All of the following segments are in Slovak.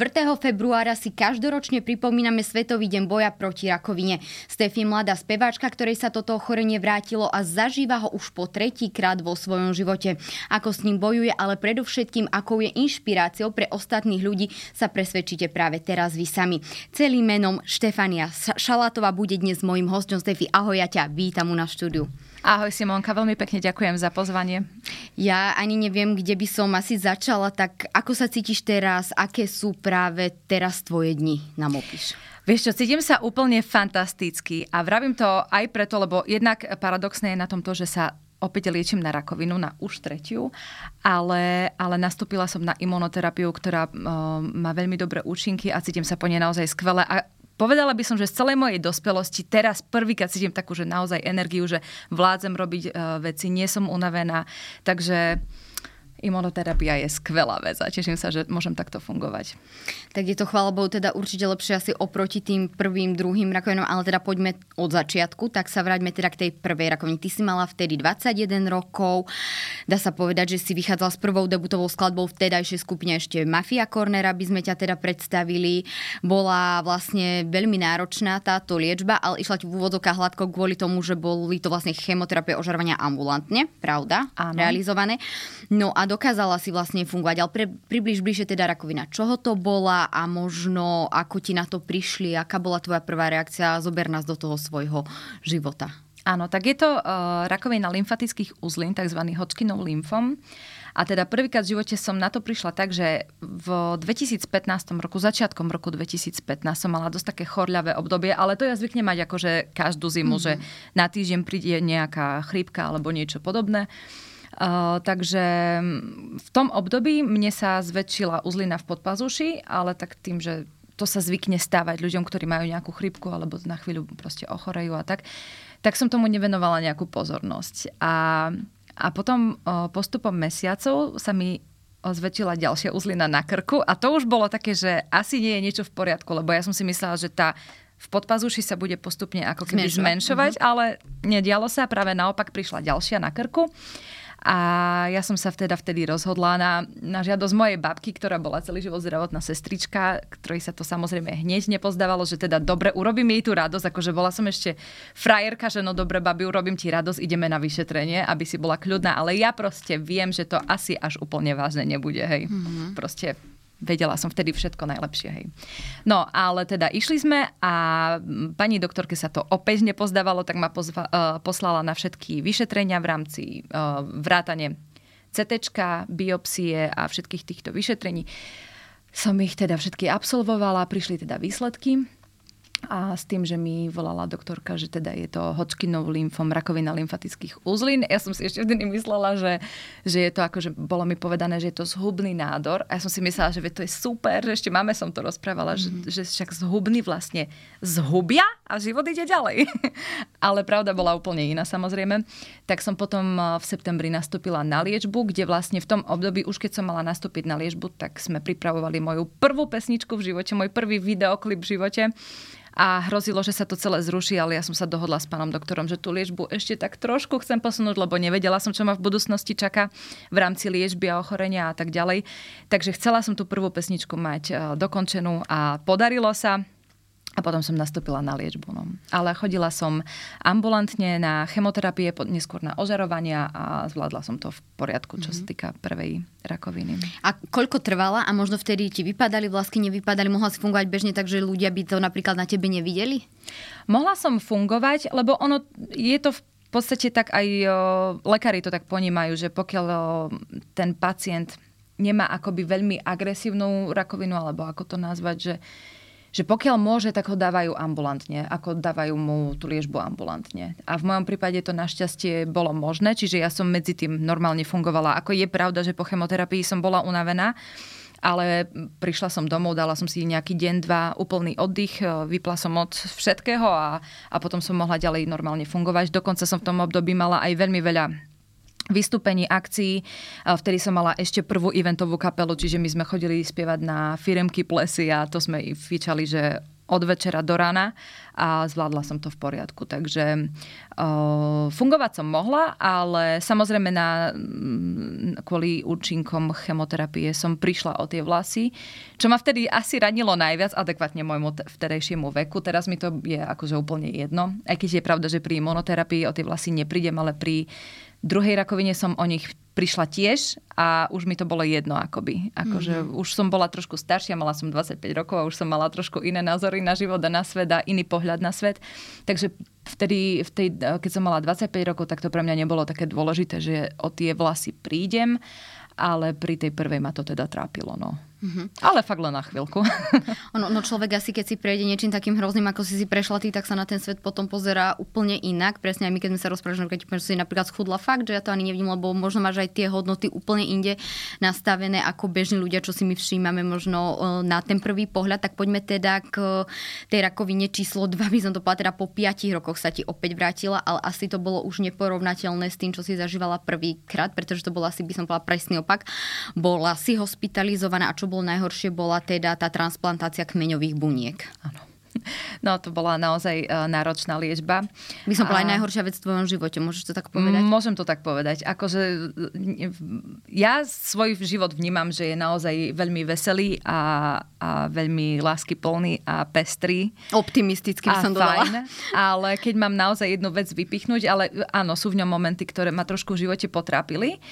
4. februára si každoročne pripomíname Svetový deň boja proti rakovine. Stefi mladá speváčka, ktorej sa toto ochorenie vrátilo a zažíva ho už po tretí krát vo svojom živote. Ako s ním bojuje, ale predovšetkým akou je inšpiráciou pre ostatných ľudí, sa presvedčíte práve teraz vy sami. Celým menom Štefania Šalatová bude dnes mojim hostom. Stefi, ahoj, ja ťa vítam u na štúdiu. Ahoj Simonka, veľmi pekne ďakujem za pozvanie. Ja ani neviem, kde by som asi začala, tak ako sa cítiš teraz, aké sú práve teraz tvoje dni na Mopiš? Vieš čo, cítim sa úplne fantasticky a vravím to aj preto, lebo jednak paradoxné je na tom to, že sa opäť liečím na rakovinu, na už tretiu, ale, ale nastúpila som na imunoterapiu, ktorá uh, má veľmi dobré účinky a cítim sa po nej naozaj skvele. A povedala by som, že z celej mojej dospelosti teraz prvýkrát cítim takú, že naozaj energiu, že vládzem robiť uh, veci, nie som unavená. Takže imunoterapia je skvelá vec a teším sa, že môžem takto fungovať. Tak je to chvála Bohu teda určite lepšie asi oproti tým prvým, druhým rakovinom, ale teda poďme od začiatku, tak sa vráťme teda k tej prvej rakovine. Ty si mala vtedy 21 rokov, dá sa povedať, že si vychádzala s prvou debutovou skladbou v tedajšej skupine ešte Mafia Corner, aby sme ťa teda predstavili. Bola vlastne veľmi náročná táto liečba, ale išla ti v úvodzovkách hladko kvôli tomu, že boli to vlastne chemoterapie ožarovania ambulantne, pravda? Áno. Realizované. No a dokázala si vlastne fungovať, ale pre, približ bližšie teda rakovina. Čoho to bola a možno ako ti na to prišli, aká bola tvoja prvá reakcia, zober nás do toho svojho života. Áno, tak je to uh, rakovina lymfatických uzlín, tzv. Hodgkinov lymfom. A teda prvýkrát v živote som na to prišla tak, že v 2015 roku, začiatkom roku 2015 som mala dosť také chorľavé obdobie, ale to ja zvyknem mať akože každú zimu, mm-hmm. že na týždeň príde nejaká chrípka alebo niečo podobné. Uh, takže v tom období mne sa zväčšila uzlina v podpazuši, ale tak tým, že to sa zvykne stávať ľuďom, ktorí majú nejakú chrypku alebo na chvíľu proste ochorejú a tak, tak som tomu nevenovala nejakú pozornosť. A, a potom postupom mesiacov sa mi zväčšila ďalšia uzlina na krku a to už bolo také, že asi nie je niečo v poriadku, lebo ja som si myslela, že tá v podpazuši sa bude postupne ako keby zmenšovať, zmenšovať mm-hmm. ale nedialo sa, práve naopak prišla ďalšia na krku. A ja som sa vteda vtedy rozhodla na, na žiadosť mojej babky, ktorá bola celý život zdravotná sestrička, ktorej sa to samozrejme hneď nepozdávalo, že teda dobre, urobím jej tú radosť, akože bola som ešte frajerka, že no dobre, babi, urobím ti radosť, ideme na vyšetrenie, aby si bola kľudná, ale ja proste viem, že to asi až úplne vážne nebude, hej. Mm-hmm. Proste vedela som vtedy všetko najlepšie. Hej. No, ale teda išli sme a pani doktorke sa to opäť nepozdávalo, tak ma pozva, uh, poslala na všetky vyšetrenia v rámci uh, vrátane CT, biopsie a všetkých týchto vyšetrení. Som ich teda všetky absolvovala, prišli teda výsledky a s tým, že mi volala doktorka, že teda je to Hodgkinov lymfom, rakovina lymfatických uzlín. Ja som si ešte vtedy myslela, že, že je to ako, že bolo mi povedané, že je to zhubný nádor. A ja som si myslela, že to je super, že ešte máme som to rozprávala, mm-hmm. že, že však zhubný vlastne zhubia a život ide ďalej. Ale pravda bola úplne iná samozrejme. Tak som potom v septembri nastúpila na liečbu, kde vlastne v tom období, už keď som mala nastúpiť na liečbu, tak sme pripravovali moju prvú pesničku v živote, môj prvý videoklip v živote a hrozilo, že sa to celé zruší, ale ja som sa dohodla s pánom doktorom, že tú liečbu ešte tak trošku chcem posunúť, lebo nevedela som, čo ma v budúcnosti čaká v rámci liečby a ochorenia a tak ďalej. Takže chcela som tú prvú pesničku mať eh, dokončenú a podarilo sa. A potom som nastúpila na liečbu. No. Ale chodila som ambulantne na chemoterapie, neskôr na ožarovania a zvládla som to v poriadku, čo mm-hmm. sa mhm. týka prvej rakoviny. A koľko trvala a možno vtedy ti vypadali vlásky, nevypadali? Mohla si fungovať bežne tak, že ľudia by to napríklad na tebe nevideli? Mohla som fungovať, lebo ono je to v podstate tak aj o, lekári to tak ponímajú, že pokiaľ o, ten pacient nemá akoby veľmi agresívnu rakovinu, alebo ako to nazvať, že že pokiaľ môže, tak ho dávajú ambulantne, ako dávajú mu tú liežbu ambulantne. A v mojom prípade to našťastie bolo možné, čiže ja som medzi tým normálne fungovala. Ako je pravda, že po chemoterapii som bola unavená, ale prišla som domov, dala som si nejaký deň, dva úplný oddych, e, vypla som od všetkého a, a potom som mohla ďalej normálne fungovať. Dokonca som v tom období mala aj veľmi veľa vystúpení, akcií. Vtedy som mala ešte prvú eventovú kapelu, čiže my sme chodili spievať na firemky plesy a to sme i fičali, že od večera do rána a zvládla som to v poriadku. Takže uh, fungovať som mohla, ale samozrejme na, kvôli účinkom chemoterapie som prišla o tie vlasy, čo ma vtedy asi ranilo najviac adekvátne môjmu vtedejšiemu veku. Teraz mi to je akože úplne jedno. Aj keď je pravda, že pri monoterapii o tie vlasy neprídem, ale pri druhej rakovine som o nich prišla tiež a už mi to bolo jedno akoby. Akože mm-hmm. už som bola trošku staršia, mala som 25 rokov a už som mala trošku iné názory na život a na svet a iný pohľad na svet. Takže vtedy, v tej, keď som mala 25 rokov, tak to pre mňa nebolo také dôležité, že o tie vlasy prídem, ale pri tej prvej ma to teda trápilo. No. Mm-hmm. Ale fakt len na chvíľku. Ono, no človek asi, keď si prejde niečím takým hrozným, ako si si prešla ty, tak sa na ten svet potom pozerá úplne inak. Presne aj my, keď sme sa rozprávali, keď si napríklad schudla fakt, že ja to ani nevidím, lebo možno máš aj tie hodnoty úplne inde nastavené ako bežní ľudia, čo si my všímame možno e, na ten prvý pohľad. Tak poďme teda k tej rakovine číslo 2, by som to povedala, teda po 5 rokoch sa ti opäť vrátila, ale asi to bolo už neporovnateľné s tým, čo si zažívala prvýkrát, pretože to bolo asi, by som povedala, presný opak. Bola si hospitalizovaná a čo bolo najhoršie, bola teda tá transplantácia kmeňových buniek. Áno. No, to bola naozaj uh, náročná liečba. By som bola a... aj najhoršia vec v tvojom živote, môžeš to tak povedať? Môžem to tak povedať. Akože ja svoj život vnímam, že je naozaj veľmi veselý a, a veľmi láskyplný a pestrý. Optimistický som dodala. ale keď mám naozaj jednu vec vypichnúť, ale áno, sú v ňom momenty, ktoré ma trošku v živote potrápili.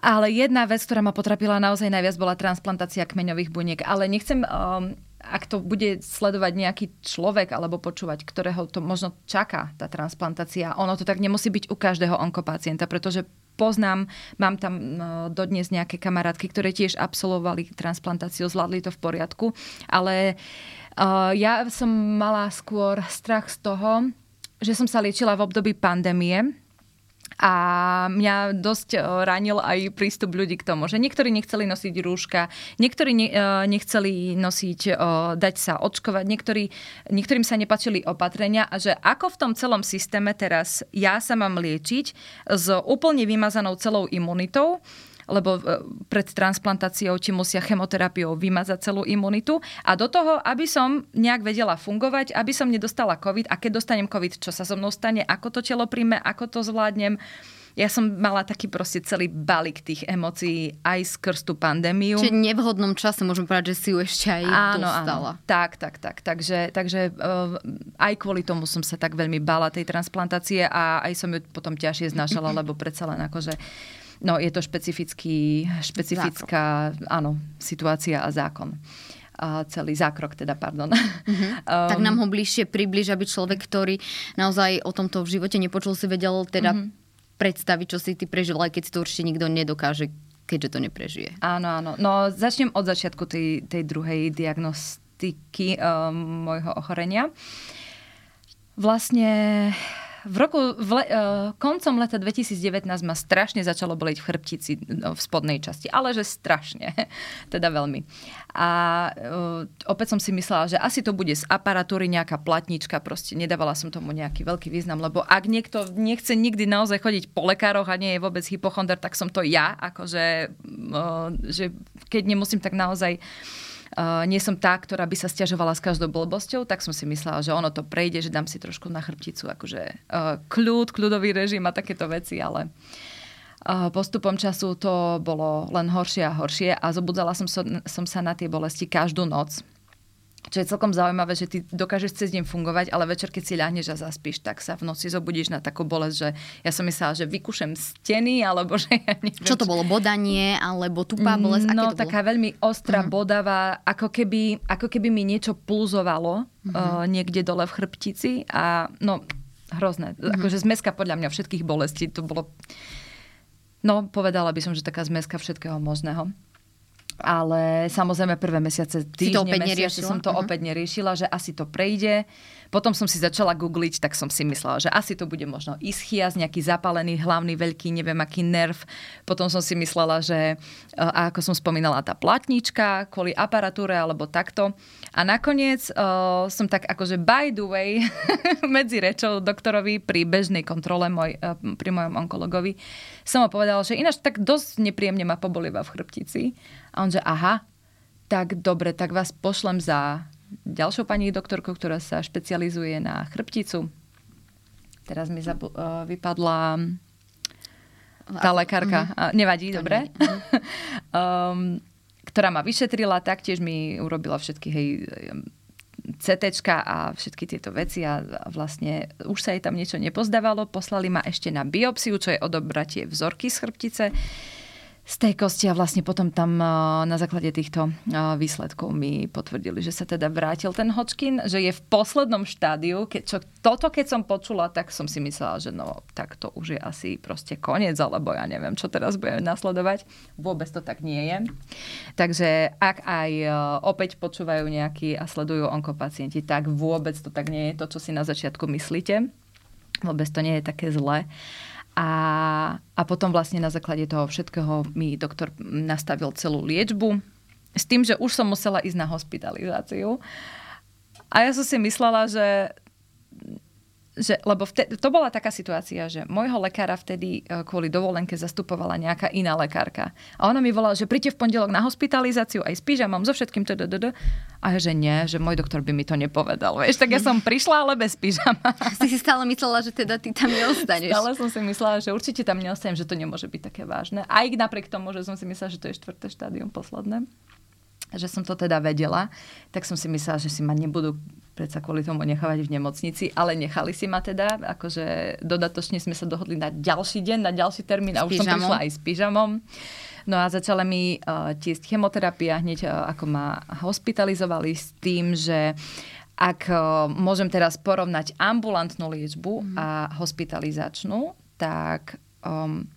Ale jedna vec, ktorá ma potrapila naozaj najviac, bola transplantácia kmeňových buniek. Ale nechcem, um, ak to bude sledovať nejaký človek alebo počúvať, ktorého to možno čaká, tá transplantácia, ono to tak nemusí byť u každého onkopacienta, pretože poznám, mám tam uh, dodnes nejaké kamarátky, ktoré tiež absolvovali transplantáciu, zvládli to v poriadku, ale uh, ja som mala skôr strach z toho, že som sa liečila v období pandémie, a mňa dosť e, ranil aj prístup ľudí k tomu, že niektorí nechceli nosiť rúška, niektorí e, nechceli nosiť, e, dať sa očkovať, niektorí, niektorým sa nepačili opatrenia a že ako v tom celom systéme teraz ja sa mám liečiť s úplne vymazanou celou imunitou, lebo e, pred transplantáciou ti musia chemoterapiou vymazať celú imunitu a do toho, aby som nejak vedela fungovať, aby som nedostala COVID a keď dostanem COVID, čo sa so mnou stane, ako to telo príjme, ako to zvládnem. Ja som mala taký proste celý balík tých emócií aj skrz tú pandémiu. Čiže nevhodnom čase môžem povedať, že si ju ešte aj áno, dostala. Áno. Tak, tak, tak. Takže, takže uh, aj kvôli tomu som sa tak veľmi bála tej transplantácie a aj som ju potom ťažšie znašala, lebo predsa len akože No, je to špecifický, špecifická áno, situácia a zákon. A celý zákrok teda, pardon. Mm-hmm. Um, tak nám ho bližšie približ, aby človek, ktorý naozaj o tomto v živote nepočul, si vedel teda mm-hmm. predstaviť, čo si ty prežil, aj keď si to určite nikto nedokáže, keďže to neprežije. Áno, áno. No začnem od začiatku tej, tej druhej diagnostiky um, môjho ochorenia. Vlastne v roku, v le, uh, koncom leta 2019 ma strašne začalo boleť v chrbtici no, v spodnej časti, ale že strašne, teda veľmi. A uh, opäť som si myslela, že asi to bude z aparatúry nejaká platnička, proste nedávala som tomu nejaký veľký význam, lebo ak niekto nechce nikdy naozaj chodiť po lekároch a nie je vôbec hypochonder, tak som to ja, akože, uh, že keď nemusím, tak naozaj uh, uh, nie som tá, ktorá by sa stiažovala s každou blbosťou, tak som si myslela, že ono to prejde, že dám si trošku na chrbticu akože uh, kľud, kľudový režim a takéto veci, ale uh, postupom času to bolo len horšie a horšie a zobudzala som, so, som sa na tie bolesti každú noc. Čo je celkom zaujímavé, že ty dokážeš cez deň fungovať, ale večer, keď si ľahneš a zaspíš, tak sa v noci zobudíš na takú bolesť, že ja som myslela, že vykušem steny, alebo že ja neviem. Čo to bolo, bodanie, alebo tupá bolesť? Aké no, to taká veľmi ostrá, uh-huh. bodavá, ako keby, ako keby mi niečo pulzovalo uh-huh. uh, niekde dole v chrbtici a no, hrozné. Uh-huh. Akože zmeska podľa mňa všetkých bolestí, to bolo... No, povedala by som, že taká zmeska všetkého možného. Ale samozrejme prvé mesiace, týždne, opäť mesiace som to Mhm. opäť neriešila, že asi to prejde. Potom som si začala googliť, tak som si myslela, že asi to bude možno ischias, nejaký zapálený hlavný veľký, neviem aký nerv. Potom som si myslela, že e, a ako som spomínala, tá platnička kvôli aparatúre alebo takto. A nakoniec uh, som tak akože by the way medzi rečou doktorovi pri bežnej kontrole moj, uh, pri mojom onkologovi som mu povedala, že ináč tak dosť nepríjemne ma pobolieva v chrbtici. A on že aha, tak dobre, tak vás pošlem za ďalšou pani doktorkou, ktorá sa špecializuje na chrbticu. Teraz mi zabu- uh, vypadla tá lekárka. Uh, nevadí, To dobre? um, ktorá ma vyšetrila, taktiež mi urobila všetky hej, CT a všetky tieto veci a vlastne už sa jej tam niečo nepozdávalo. Poslali ma ešte na biopsiu, čo je odobratie vzorky z chrbtice z tej kosti a vlastne potom tam eh, na základe týchto eh, výsledkov mi potvrdili, že sa teda vrátil ten Hodgkin, že je v poslednom štádiu. Ke, čo, toto keď som počula, tak som si myslela, že no, tak to už je asi proste koniec, alebo ja neviem, čo teraz bude nasledovať. Vôbec to tak nie je. Takže ak aj eh, opäť počúvajú nejakí a sledujú onkopacienti, tak vôbec to tak nie je to, čo si na začiatku myslíte. Vôbec to nie je také zlé. A, a potom vlastne na základe toho všetkého mi doktor nastavil celú liečbu s tým, že už som musela ísť na hospitalizáciu. A ja som si myslela, že že, lebo vte, to bola taká situácia, že môjho lekára vtedy e, kvôli dovolenke zastupovala nejaká iná lekárka. A ona mi volala, že príďte v pondelok na hospitalizáciu aj s pyžamom, so všetkým. Tdd. A že nie, že môj doktor by mi to nepovedal. Vieš, tak ja som prišla, ale bez pyžama. Si si stále myslela, že teda ty tam neostaneš. Stále som si myslela, že určite tam neostanem, že to nemôže byť také vážne. Aj napriek tomu, že som si myslela, že to je štvrté štádium posledné že som to teda vedela, tak som si myslela, že si ma nebudú predsa kvôli tomu nechávať v nemocnici, ale nechali si ma teda, akože dodatočne sme sa dohodli na ďalší deň, na ďalší termín a už som prišla aj s pyžamom. No a začala mi uh, tiesť chemoterapia hneď, uh, ako ma hospitalizovali s tým, že ak uh, môžem teraz porovnať ambulantnú liečbu a hospitalizačnú, tak um,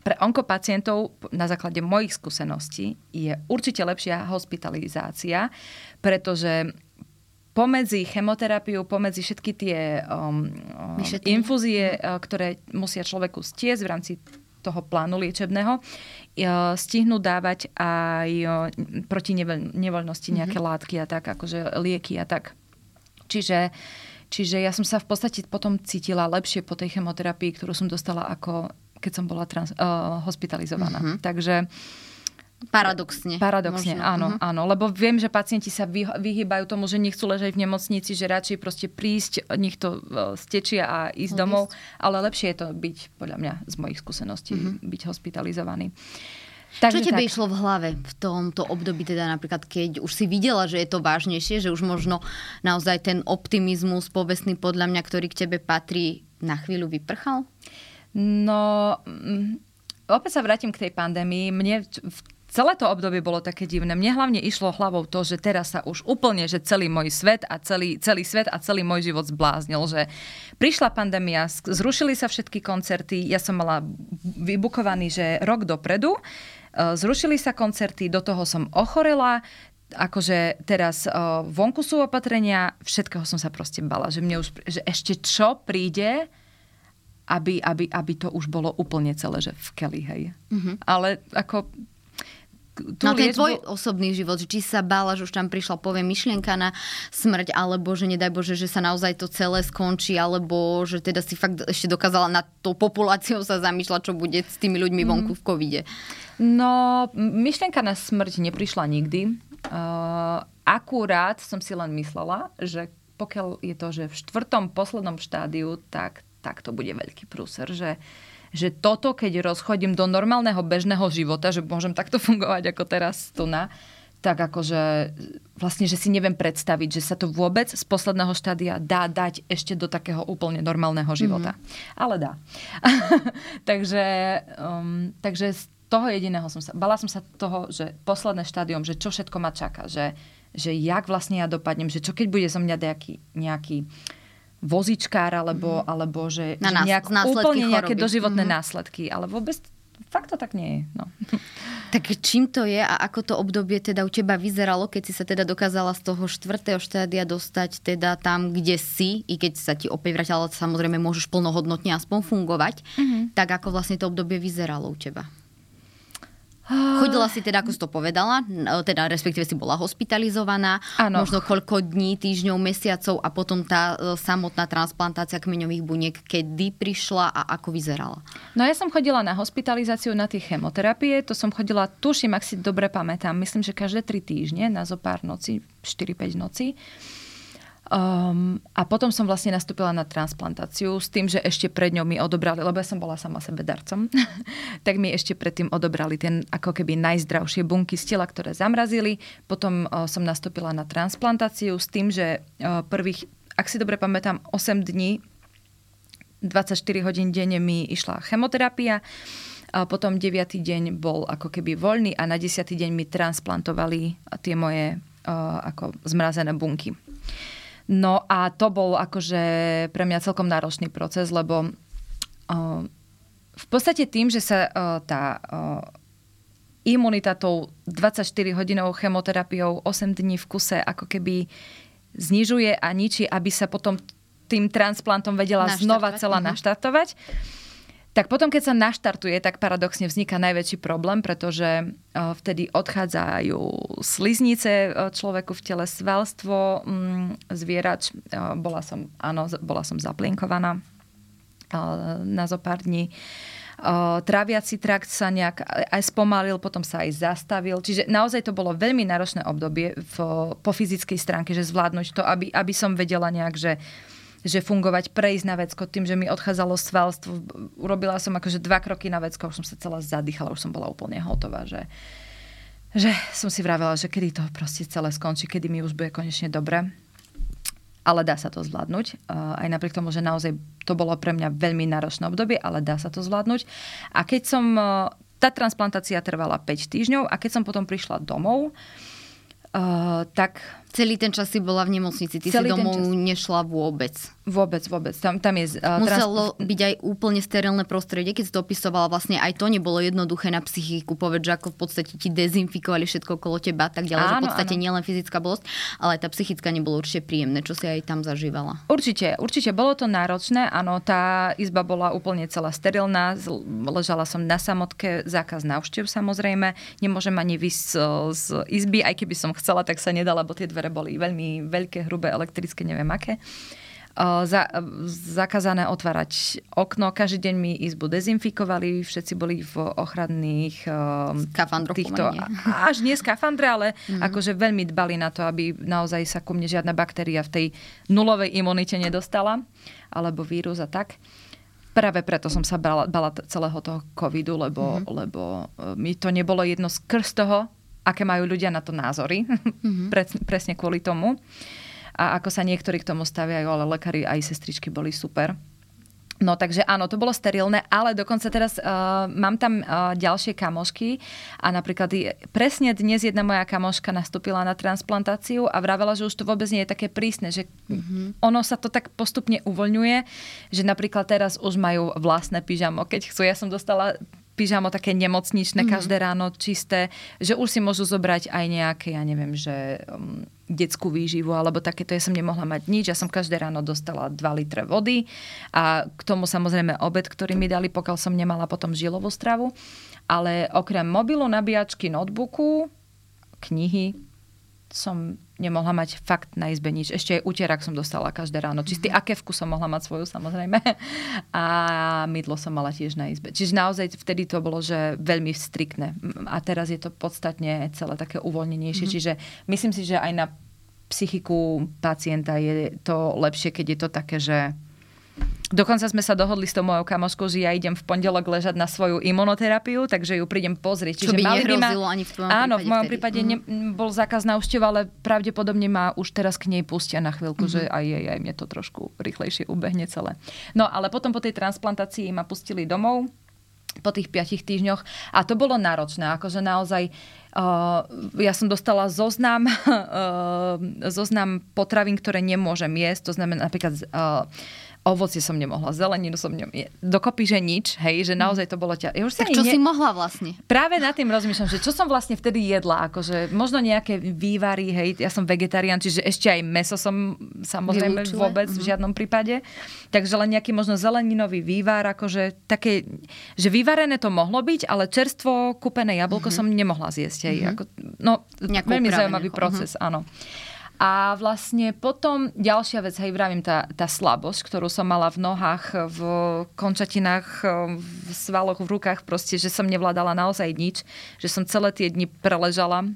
pre onkopacientov na základe mojich skúseností je určite lepšia hospitalizácia, pretože pomedzi chemoterapiu, pomedzi všetky tie um, um, Vyšetrenia. infúzie, uh, ktoré musia človeku stiesť v rámci toho plánu liečebného, uh, stihnú dávať aj uh, proti nevoľ- nevoľnosti nejaké látky a tak, akože lieky a tak. Čiže, čiže ja som sa v podstate potom cítila lepšie po tej chemoterapii, ktorú som dostala ako keď som bola trans, uh, hospitalizovaná. Mhm. Takže Paradoxne. paradoxne, možno. áno, Mhm. áno. Lebo viem, že pacienti sa vy, vyhýbajú tomu, že nechcú ležať v nemocnici, že radšej proste prísť, nech to uh, stečia a ísť Odísť. domov. Ale lepšie je to byť, podľa mňa, z mojich skúseností, Mhm. byť hospitalizovaný. Čo tebe išlo v hlave v tomto období, teda napríklad, keď už si videla, že je to vážnejšie, že už možno naozaj ten optimizmus povestný podľa mňa, ktorý k tebe patrí, na chvíľu vyprchal? No, mm, opäť sa vrátim k tej pandémii. Mne v celé to obdobie bolo také divné. Mne hlavne išlo hlavou to, že teraz sa už úplne, že celý môj svet a celý, celý svet a celý môj život zbláznil, že prišla pandémia, zrušili sa všetky koncerty, ja som mala vybukovaný, že rok dopredu, e, zrušili sa koncerty, do toho som ochorela, akože teraz uh, vonku sú opatrenia, všetkého som sa proste bala, že mne už, že ešte čo príde, aby, aby, aby to už bolo úplne celé, že v keli, hej. Mm-hmm. Ale ako tú No ten liečbu- tvoj osobný život, či sa bála, že už tam prišla, poviem, myšlienka na smrť, alebo že nedaj Bože, že sa naozaj to celé skončí, alebo že teda si fakt ešte dokázala nad tou populáciou sa zamýšľať, čo bude s tými ľuďmi vonku v covide. No, myšlienka na smrť neprišla nikdy. Uh, akurát som si len myslela, že pokiaľ je to, že v štvrtom poslednom štádiu, tak, tak to bude veľký prúser, že že toto, keď rozchodím do normálneho bežného života, že môžem takto fungovať ako teraz tu na, tak akože vlastne, že si neviem predstaviť, že sa to vôbec z posledného štádia dá dať ešte do takého úplne normálneho života. Mm-hmm. Ale dá. takže, um, takže z toho jediného som sa, bala som sa toho, že posledné štádium, že čo všetko ma čaká, že, že jak vlastne ja dopadnem, že čo keď bude zo mňa nejaký, nejaký vozičkár, alebo, mm-hmm. alebo že, Na že nás- nejak následky úplne nejaké choroby. doživotné mm-hmm. následky, ale vôbec fakt to tak nie je. No. Tak čím to je a ako to obdobie teda u teba vyzeralo, keď si sa teda dokázala z toho štvrtého štádia dostať teda tam, kde si, i keď sa ti opäť vrátila, samozrejme môžeš plnohodnotne aspoň fungovať, mm-hmm. tak ako vlastne to obdobie vyzeralo u teba? Chodila si teda, ako si to povedala, teda respektíve si bola hospitalizovaná, ano. možno koľko dní, týždňov, mesiacov a potom tá e, samotná transplantácia kmeňových buniek, kedy prišla a ako vyzerala? No ja som chodila na hospitalizáciu na tie chemoterapie, to som chodila, tuším, ak si dobre pamätám, myslím, že každé tri týždne na zo pár noci, 4-5 noci. Um, a potom som vlastne nastúpila na transplantáciu s tým, že ešte pred ňou mi odobrali, lebo ja som bola sama sebe darcom, tak mi ešte predtým odobrali ten ako keby najzdravšie bunky z tela, ktoré zamrazili. Potom uh, som nastúpila na transplantáciu s tým, že uh, prvých, ak si dobre pamätám, 8 dní, 24 hodín denne mi išla chemoterapia. A potom 9. deň bol ako keby voľný a na 10. deň mi transplantovali tie moje uh, ako zmrazené bunky. No a to bol akože pre mňa celkom náročný proces, lebo uh, v podstate tým, že sa uh, tá uh, imunita tou 24-hodinovou chemoterapiou 8 dní v kuse ako keby znižuje a ničí, aby sa potom tým transplantom vedela znova celá uh-huh. naštartovať. Tak potom, keď sa naštartuje, tak paradoxne vzniká najväčší problém, pretože vtedy odchádzajú sliznice človeku v tele, svalstvo, mm, zvierač. Bola som, áno, bola som zaplienkovaná na zo pár dní. Tráviaci trakt sa nejak aj spomalil, potom sa aj zastavil. Čiže naozaj to bolo veľmi náročné obdobie v, po fyzickej stránke, že zvládnuť to, aby, aby som vedela nejak, že že fungovať, prejsť na vecko tým, že mi odchádzalo svalstvo. Urobila som akože dva kroky na vecko, už som sa celá zadýchala, už som bola úplne hotová, že, že som si vravela, že kedy to proste celé skončí, kedy mi už bude konečne dobre. Ale dá sa to zvládnuť. Aj napriek tomu, že naozaj to bolo pre mňa veľmi náročné obdobie, ale dá sa to zvládnuť. A keď som... Tá transplantácia trvala 5 týždňov a keď som potom prišla domov, uh, tak Celý ten čas si bola v nemocnici, ty Celý si domov nešla vôbec. Vôbec, vôbec. Tam, tam je... Uh, Muselo trans... byť aj úplne sterilné prostredie, keď si to opisovala, vlastne aj to nebolo jednoduché na psychiku, povedz, že ako v podstate ti dezinfikovali všetko okolo teba, tak ďalej, áno, že v podstate áno. nielen fyzická bolesť, ale aj tá psychická nebolo určite príjemné, čo si aj tam zažívala. Určite, určite bolo to náročné, áno, tá izba bola úplne celá sterilná, ležala som na samotke, zákaz návštev samozrejme, nemôžem ani vysť z, z izby, aj keby som chcela, tak sa nedala, lebo tie dvere boli veľmi veľké, hrubé, elektrické, neviem aké. Za, zakázané otvárať okno, každý deň mi izbu dezinfikovali, všetci boli v ochranných skafandroch týchto, až nie skafandre, ale mm-hmm. akože veľmi dbali na to, aby naozaj sa ku mne žiadna baktéria v tej nulovej imunite nedostala, alebo vírus a tak práve preto som sa bala, bala celého toho covidu, lebo, mm-hmm. lebo e, mi to nebolo jedno skrz toho, aké majú ľudia na to názory. Mm-hmm. Pre, presne kvôli tomu. A ako sa niektorí k tomu staviajú, ale lekári aj sestričky boli super. No takže áno, to bolo sterilné, ale dokonca teraz uh, mám tam uh, ďalšie kamošky a napríklad presne dnes jedna moja kamoška nastúpila na transplantáciu a vravela, že už to vôbec nie je také prísne, že mm-hmm. ono sa to tak postupne uvoľňuje, že napríklad teraz už majú vlastné pyžamo, keď chcú. Ja som dostala pyžamo také nemocničné mm-hmm. každé ráno čisté, že už si môžu zobrať aj nejaké, ja neviem, že um, detskú výživu alebo takéto. Ja som nemohla mať nič. Ja som každé ráno dostala 2 litre vody a k tomu samozrejme obed, ktorý mi dali, pokiaľ som nemala potom žilovú stravu. Ale okrem mobilu, nabíjačky, notebooku, knihy, som nemohla mať fakt na izbe nič. Ešte aj úterak som dostala každé ráno. Čistý mhm. akevku som mohla mať svoju samozrejme. A mydlo som mala tiež na izbe. Čiže naozaj vtedy to bolo, že veľmi striktné. A teraz je to podstatne celé také uvoľnenejšie. Mm-hmm. Čiže myslím si, že aj na psychiku pacienta je to lepšie, keď je to také, že Dokonca sme sa dohodli s tou mojou kamoškou, že ja idem v pondelok ležať na svoju imunoterapiu, takže ju prídem pozrieť. Čiže Čo by mali by ma... ani v tvojom Áno, v mojom vtedy. prípade mm. ne, bol zákaz návštev, ale pravdepodobne ma už teraz k nej pustia na chvíľku, mm-hmm. že aj, aj, aj mne to trošku rýchlejšie ubehne celé. No ale potom po tej transplantácii ma pustili domov po tých piatich týždňoch a to bolo náročné, akože naozaj Uh, ja som dostala zoznam, uh, zoznam potravín, ktoré nemôžem jesť. To znamená napríklad uh, ovocie som nemohla, zeleninu som nemohla. Dokopy, že nič, hej, že naozaj to bolo ťa... Ja už tak čo ne... si mohla vlastne? Práve nad tým rozmýšľam, že čo som vlastne vtedy jedla, akože možno nejaké vývary, hej, ja som vegetarián, čiže ešte aj meso som samozrejme Vylúčila. vôbec mm-hmm. v mhm. žiadnom prípade. Takže len nejaký možno zeleninový vývar, akože také, že vyvarené to mohlo byť, ale čerstvo kúpené jablko mm-hmm. som nemohla zjesť, hej. Mm-hmm. Ako, no, Nejakú veľmi zaujímavý proces, mm-hmm. áno. A vlastne potom ďalšia vec, hej, vravím, tá, tá slabosť, ktorú som mala v nohách, v končatinách, v svaloch, v rukách, proste, že som nevládala naozaj nič, že som celé tie dni preležala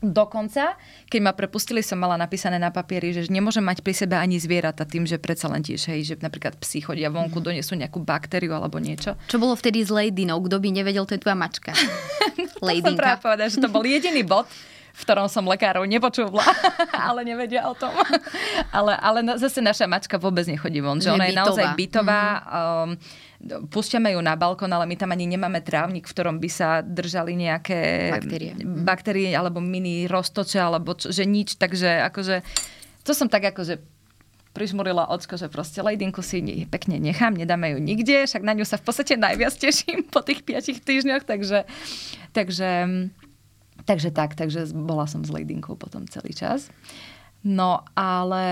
Dokonca, keď ma prepustili, som mala napísané na papieri, že nemôžem mať pri sebe ani zvieratá tým, že predsa len tiež, hej, že napríklad psi chodia vonku, mm. donesú nejakú baktériu alebo niečo. Čo bolo vtedy s Ladynou? Kto by nevedel, to je tvoja mačka. Ladynka. som práve povedať, že to bol jediný bod, v ktorom som lekárov nepočula, ale nevedia o tom. ale, ale zase naša mačka vôbec nechodí von, že, ona je naozaj bytová. Mm. Um, púšťame ju na balkón, ale my tam ani nemáme trávnik, v ktorom by sa držali nejaké baktérie, mhm. baktérie alebo mini roztoče, alebo čo, že nič. Takže akože, to som tak akože prižmurila ocko, že proste Ladinku si pekne nechám, nedáme ju nikde, však na ňu sa v podstate najviac teším po tých piatich týždňoch, takže, takže Takže tak, takže bola som s Ladinkou potom celý čas. No, ale...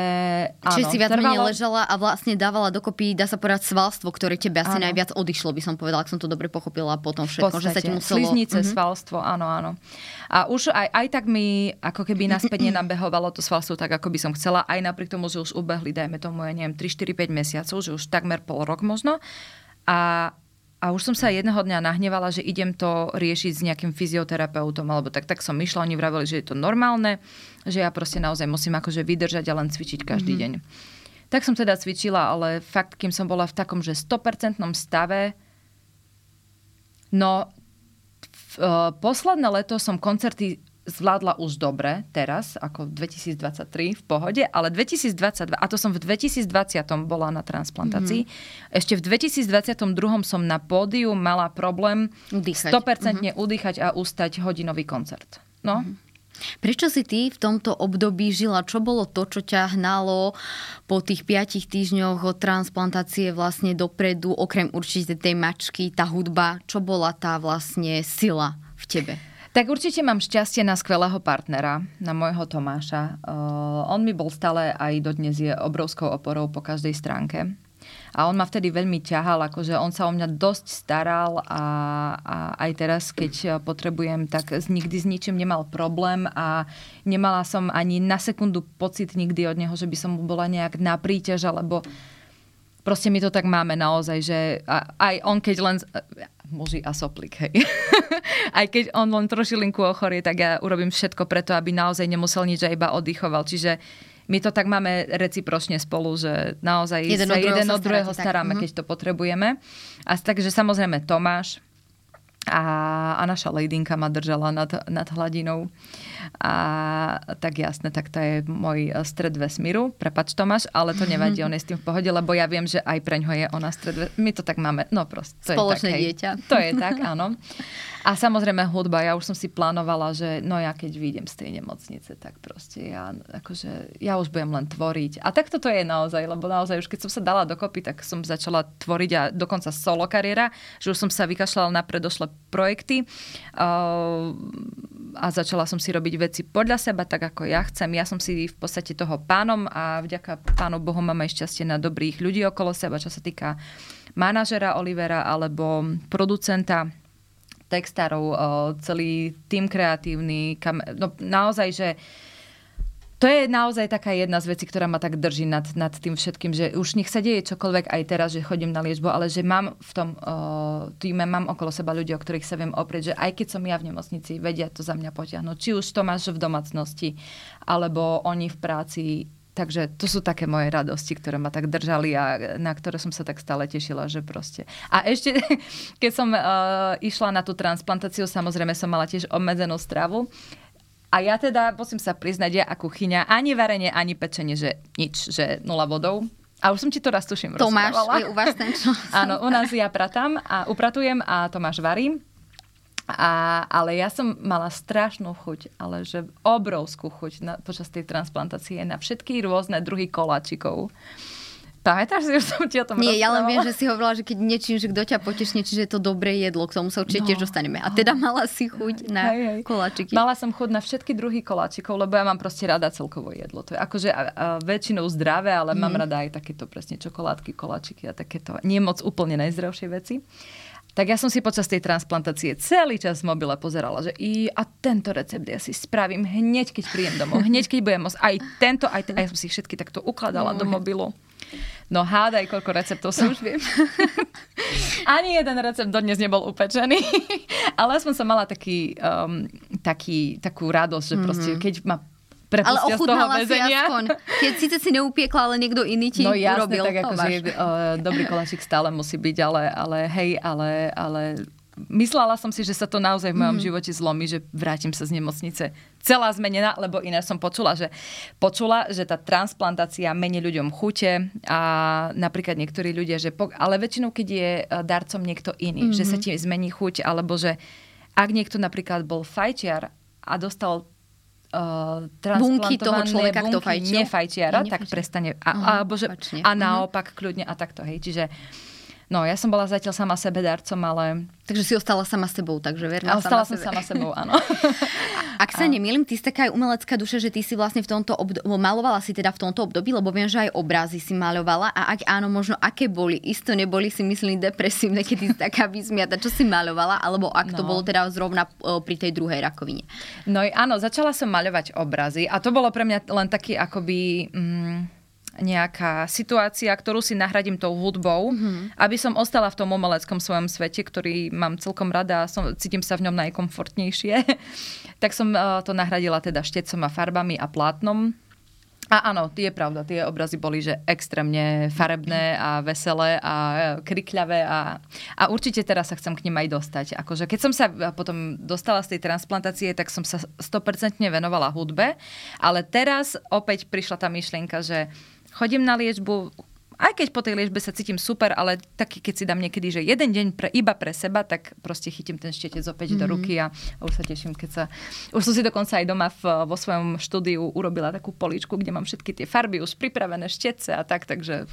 Čiže si viac trvalo... menej ležala a vlastne dávala dokopy, dá sa povedať, svalstvo, ktoré tebe asi áno. najviac odišlo, by som povedala, ak som to dobre pochopila potom všetko, podstate, že sa ti muselo... Sliznice, mm-hmm. svalstvo, áno, áno. A už aj, aj tak mi ako keby naspäť nenabehovalo to svalstvo tak, ako by som chcela, aj napriek tomu, že už ubehli, dajme tomu, ja neviem, 3, 4, 5 mesiacov, že už takmer pol rok možno. A a už som sa jedného dňa nahnevala, že idem to riešiť s nejakým fyzioterapeutom, alebo tak, tak som išla, oni vraveli, že je to normálne, že ja proste naozaj musím akože vydržať a len cvičiť každý mm-hmm. deň. Tak som teda cvičila, ale fakt, kým som bola v takom, že 100% stave, no v, uh, posledné leto som koncerty zvládla už dobre teraz, ako 2023 v pohode, ale 2022, a to som v 2020 bola na transplantácii, mm-hmm. ešte v 2022 som na pódiu mala problém udýchať. 100% mm-hmm. udýchať a ustať hodinový koncert. No, mm-hmm. Prečo si ty v tomto období žila? Čo bolo to, čo ťa hnalo po tých piatich týždňoch od transplantácie vlastne dopredu, okrem určite tej mačky, tá hudba? Čo bola tá vlastne sila v tebe? Tak určite mám šťastie na skvelého partnera, na môjho Tomáša. Uh, on mi bol stále aj dodnes je obrovskou oporou po každej stránke. A on ma vtedy veľmi ťahal, akože on sa o mňa dosť staral a, a aj teraz, keď potrebujem, tak nikdy s ničím nemal problém a nemala som ani na sekundu pocit nikdy od neho, že by som mu bola nejak na príťaž, alebo proste my to tak máme naozaj, že aj on keď len muži a soplik, hej. Aj keď on len trošilinku ochorie, tak ja urobím všetko preto, aby naozaj nemusel nič a iba oddychoval. Čiže my to tak máme recipročne spolu, že naozaj jeden sa od jeden od druhého staráme, tak. keď to potrebujeme. A takže samozrejme Tomáš, a, a naša Ladinka ma držala nad, nad hladinou. A tak jasné, tak to je môj stred vesmíru. Prepač Tomáš, ale to nevadí, on je s tým v pohode, lebo ja viem, že aj preňho je ona stred vesmíru. My to tak máme, no proste. To Spoločné je tak, dieťa. Hej. To je tak, áno. A samozrejme hudba, ja už som si plánovala, že no ja keď vyjdem z tej nemocnice, tak proste ja, akože, ja už budem len tvoriť. A takto to je naozaj, lebo naozaj už keď som sa dala dokopy, tak som začala tvoriť a dokonca solo kariéra, že už som sa vykašľala na predošlé projekty uh, a začala som si robiť veci podľa seba, tak ako ja chcem. Ja som si v podstate toho pánom a vďaka pánu Bohu mám aj šťastie na dobrých ľudí okolo seba, čo sa týka manažera Olivera alebo producenta textárov, celý tým kreatívny. Kam, no, naozaj, že to je naozaj taká jedna z vecí, ktorá ma tak drží nad, nad tým všetkým, že už nech sa deje čokoľvek aj teraz, že chodím na liečbu, ale že mám v tom uh, týme, mám okolo seba ľudí, o ktorých sa viem oprieť, že aj keď som ja v nemocnici, vedia to za mňa potiahnuť. Či už to máš v domácnosti, alebo oni v práci, Takže to sú také moje radosti, ktoré ma tak držali a na ktoré som sa tak stále tešila, že proste. A ešte, keď som uh, išla na tú transplantáciu, samozrejme som mala tiež obmedzenú stravu. A ja teda, musím sa priznať, ja a kuchyňa, ani varenie, ani pečenie, že nič, že nula vodou. A už som ti to raz tuším Tomáš je u vás ten čo? Áno, u nás ja pratám a upratujem a Tomáš varí. A, ale ja som mala strašnú chuť, ale že obrovskú chuť na, počas tej transplantácie na všetky rôzne druhy koláčikov. Pamätáš si, že som ti o tom Nie, ja len rozprávala? viem, že si hovorila, že keď niečím, že kto ťa potešne, čiže je to dobré jedlo, k tomu sa určite No. tiež dostaneme. A teda mala si chuť na Hej, hej. koláčiky. Mala som chuť na všetky druhy koláčikov, lebo ja mám proste rada celkovo jedlo. To je akože a, a väčšinou zdravé, ale mám Mhm. rada aj takéto presne čokoládky, koláčiky a takéto nie moc úplne najzdravšie veci. Tak ja som si počas tej transplantácie celý čas v mobile pozerala, že i, a tento recept ja si spravím hneď, keď príjem domov. Hneď, keď budem môcť. Aj tento, aj ten. A ja som si všetky takto ukladala do mobilu. No hádaj, koľko receptov som už viem. Ani jeden recept dodnes nebol upečený. Ale som mala taký, um, taký, takú radosť, že proste, keď ma ale ochutnala si aspoň. Keď síce si neupiekla, ale niekto iný ti No jasne, urobil. tak to akože máš. uh, dobrý koláčik stále musí byť, ale, ale hej, ale, ale myslela som si, že sa to naozaj v Mhm. mojom živote zlomí, že vrátim sa z nemocnice celá zmenená, lebo ináč som počula, že počula, že tá transplantácia mení ľuďom chute a napríklad niektorí ľudia, že po, ale väčšinou, keď je eh, darcom niekto iný, že Mhm. sa ti zmení chuť, alebo že ak niekto napríklad bol fajčiar a dostal uh, Bunky toho človeka, kto bunky fajčil? nefajčiara, Ja tak prestane. A, Aha, alebo že, opačne. a Mhm. naopak kľudne a takto, hej. Čiže No, ja som bola zatiaľ sama sebe darcom, ale... Takže si ostala sama sebou, takže verná A ostala som sama sebe. sama sebou, áno. Ak sa nemýlim, ty si taká aj umelecká duša, že ty si vlastne v tomto období, malovala si teda v tomto období, lebo viem, že aj obrazy si malovala a ak áno, možno aké boli, isto neboli si myslím depresívne, keď si taká vysmiata, čo si malovala, alebo ak to No. bolo teda zrovna pri tej druhej rakovine. No áno, začala som maľovať obrazy a to bolo pre mňa len taký akoby... Mm, nejaká situácia, ktorú si nahradím tou hudbou, mm-hmm. aby som ostala v tom umeleckom svojom svete, ktorý mám celkom rada a som, cítim sa v ňom najkomfortnejšie. tak som uh, to nahradila teda štecom a farbami a plátnom. A áno, je pravda, tie obrazy boli že extrémne farebné a veselé a krikľavé a, a určite teraz sa chcem k nim aj dostať. Akože keď som sa potom dostala z tej transplantácie, tak som sa 100% venovala hudbe, ale teraz opäť prišla tá myšlienka, že chodím na liečbu, aj keď po tej liečbe sa cítim super, ale taký, keď si dám niekedy, že jeden deň pre, iba pre seba, tak proste chytím ten štetec opäť mm-hmm. do ruky a už sa teším, keď sa... Už som si dokonca aj doma v, vo svojom štúdiu urobila takú poličku, kde mám všetky tie farby už pripravené, štece a tak, takže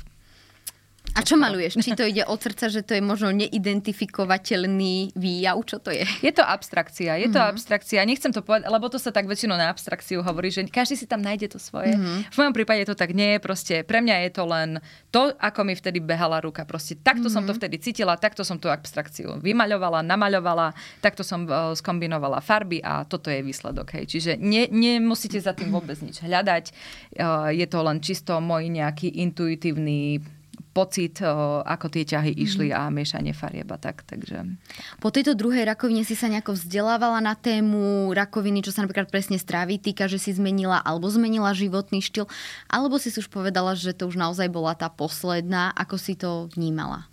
A čo maluješ? Či to ide od srdca, že to je možno neidentifikovateľný výjav? Čo to je? Je to abstrakcia, je to mm-hmm. abstrakcia. Nechcem to povedať, lebo to sa tak väčšinou na abstrakciu hovorí, že každý si tam nájde to svoje. Mm-hmm. V mojom prípade to tak nie je. Proste pre mňa je to len to, ako mi vtedy behala ruka. Proste takto mm-hmm. som to vtedy cítila, takto som tú abstrakciu vymaľovala, namaľovala, takto som uh, skombinovala farby a toto je výsledok. Hej. Čiže ne, nemusíte za tým vôbec nič hľadať. Uh, je to len čisto môj nejaký intuitívny pocit, ako tie ťahy išli a miešanie farieb a tak. Takže... Po tejto druhej rakovine si sa nejako vzdelávala na tému rakoviny, čo sa napríklad presne stráví týka, že si zmenila alebo zmenila životný štýl, alebo si si už povedala, že to už naozaj bola tá posledná, ako si to vnímala?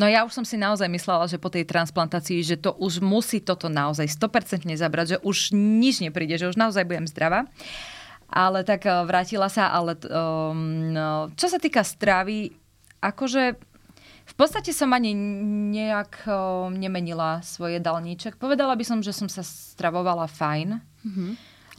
No ja už som si naozaj myslela, že po tej transplantácii, že to už musí toto naozaj 100% zabrať, že už nič nepríde, že už naozaj budem zdravá. Ale tak eh, vrátila sa, ale um, čo sa týka stravy, akože v podstate som ani nejak nemenila svoj jedálniček. Povedala by som, že som sa stravovala fajn. Mm-hmm.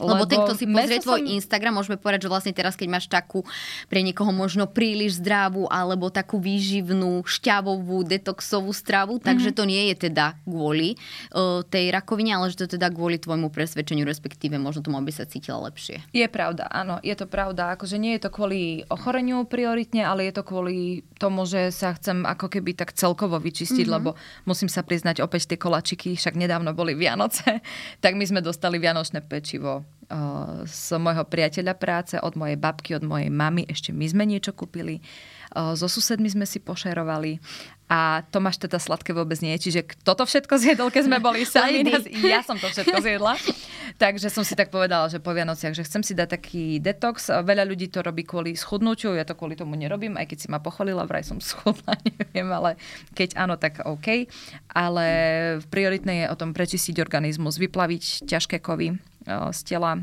Lebo, Lebo ten, kto si pozrie tvoj som- Instagram, môžeme povedať, že vlastne teraz, keď máš takú pre niekoho možno príliš zdravú alebo takú výživnú, šťavovú, detoxovú stravu, takže to nie je teda kvôli uh, tej rakovine, ale že to teda kvôli tvojmu presvedčeniu, respektíve možno tomu, aby sa cítila lepšie. Je pravda, áno, je to pravda. Akože nie je to kvôli ochoreniu prioritne, ale je to kvôli tomu, že sa chcem ako keby tak celkovo vyčistiť, mm-hmm. lebo musím sa priznať opäť tie kolačiky, však nedávno boli Vianoce, tak my sme dostali vianočné pečivo z môjho priateľa práce, od mojej babky, od mojej mamy, ešte my sme niečo kúpili. So susedmi sme si pošerovali a Tomáš teda sladké vôbec nie čiže kto to všetko zjedol, keď sme boli sami, nás, ja som to všetko zjedla. Takže som si tak povedala, že po Vianociach, že chcem si dať taký detox. Veľa ľudí to robí kvôli schudnutiu, ja to kvôli tomu nerobím, aj keď si ma pochvalila, vraj som schudla, neviem, ale keď áno, tak OK. Ale prioritné je o tom prečistiť organizmus, vyplaviť ťažké kovy z tela,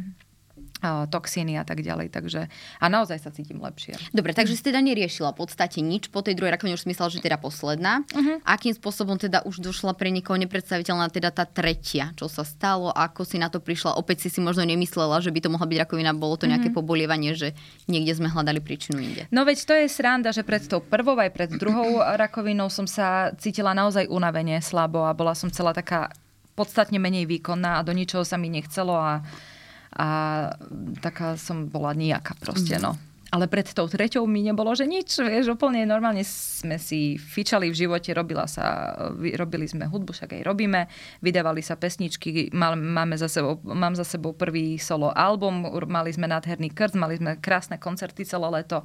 toxíny a tak ďalej. Takže, a naozaj sa cítim lepšie. Dobre, takže si teda neriešila v podstate nič. Po tej druhej rakovine už myslela, že teda posledná. Uh-huh. Akým spôsobom teda už došla pre niekoho nepredstaviteľná teda tá tretia? Čo sa stalo? Ako si na to prišla? Opäť si si možno nemyslela, že by to mohla byť rakovina. Bolo to nejaké uh-huh. pobolievanie, že niekde sme hľadali príčinu inde. No veď to je sranda, že pred tou prvou aj pred druhou rakovinou som sa cítila naozaj unavene, slabo a bola som celá taká podstatne menej výkonná a do ničoho sa mi nechcelo a a taká som bola nejaká proste, mm. no. Ale pred tou treťou mi nebolo, že nič, vieš, úplne normálne sme si fičali v živote, robila sa, robili sme hudbu, však aj robíme, vydávali sa pesničky, mal, máme za sebou, mám za sebou prvý solo album, mali sme nádherný krst, mali sme krásne koncerty celé leto.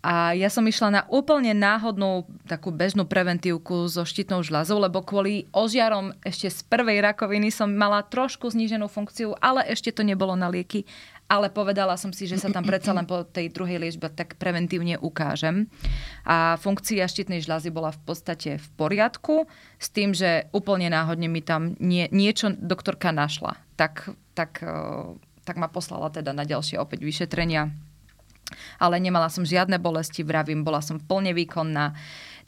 A ja som išla na úplne náhodnú takú bežnú preventívku so štítnou žľazou, lebo kvôli ožiarom ešte z prvej rakoviny som mala trošku zníženú funkciu, ale ešte to nebolo na lieky. Ale povedala som si, že sa tam predsa len po tej druhej liečbe tak preventívne ukážem. A funkcia štítnej žľazy bola v podstate v poriadku, s tým, že úplne náhodne mi tam nie, niečo doktorka našla. Tak, tak, eh, tak ma poslala teda na ďalšie opäť vyšetrenia ale nemala som žiadne bolesti, vravím, bola som plne výkonná.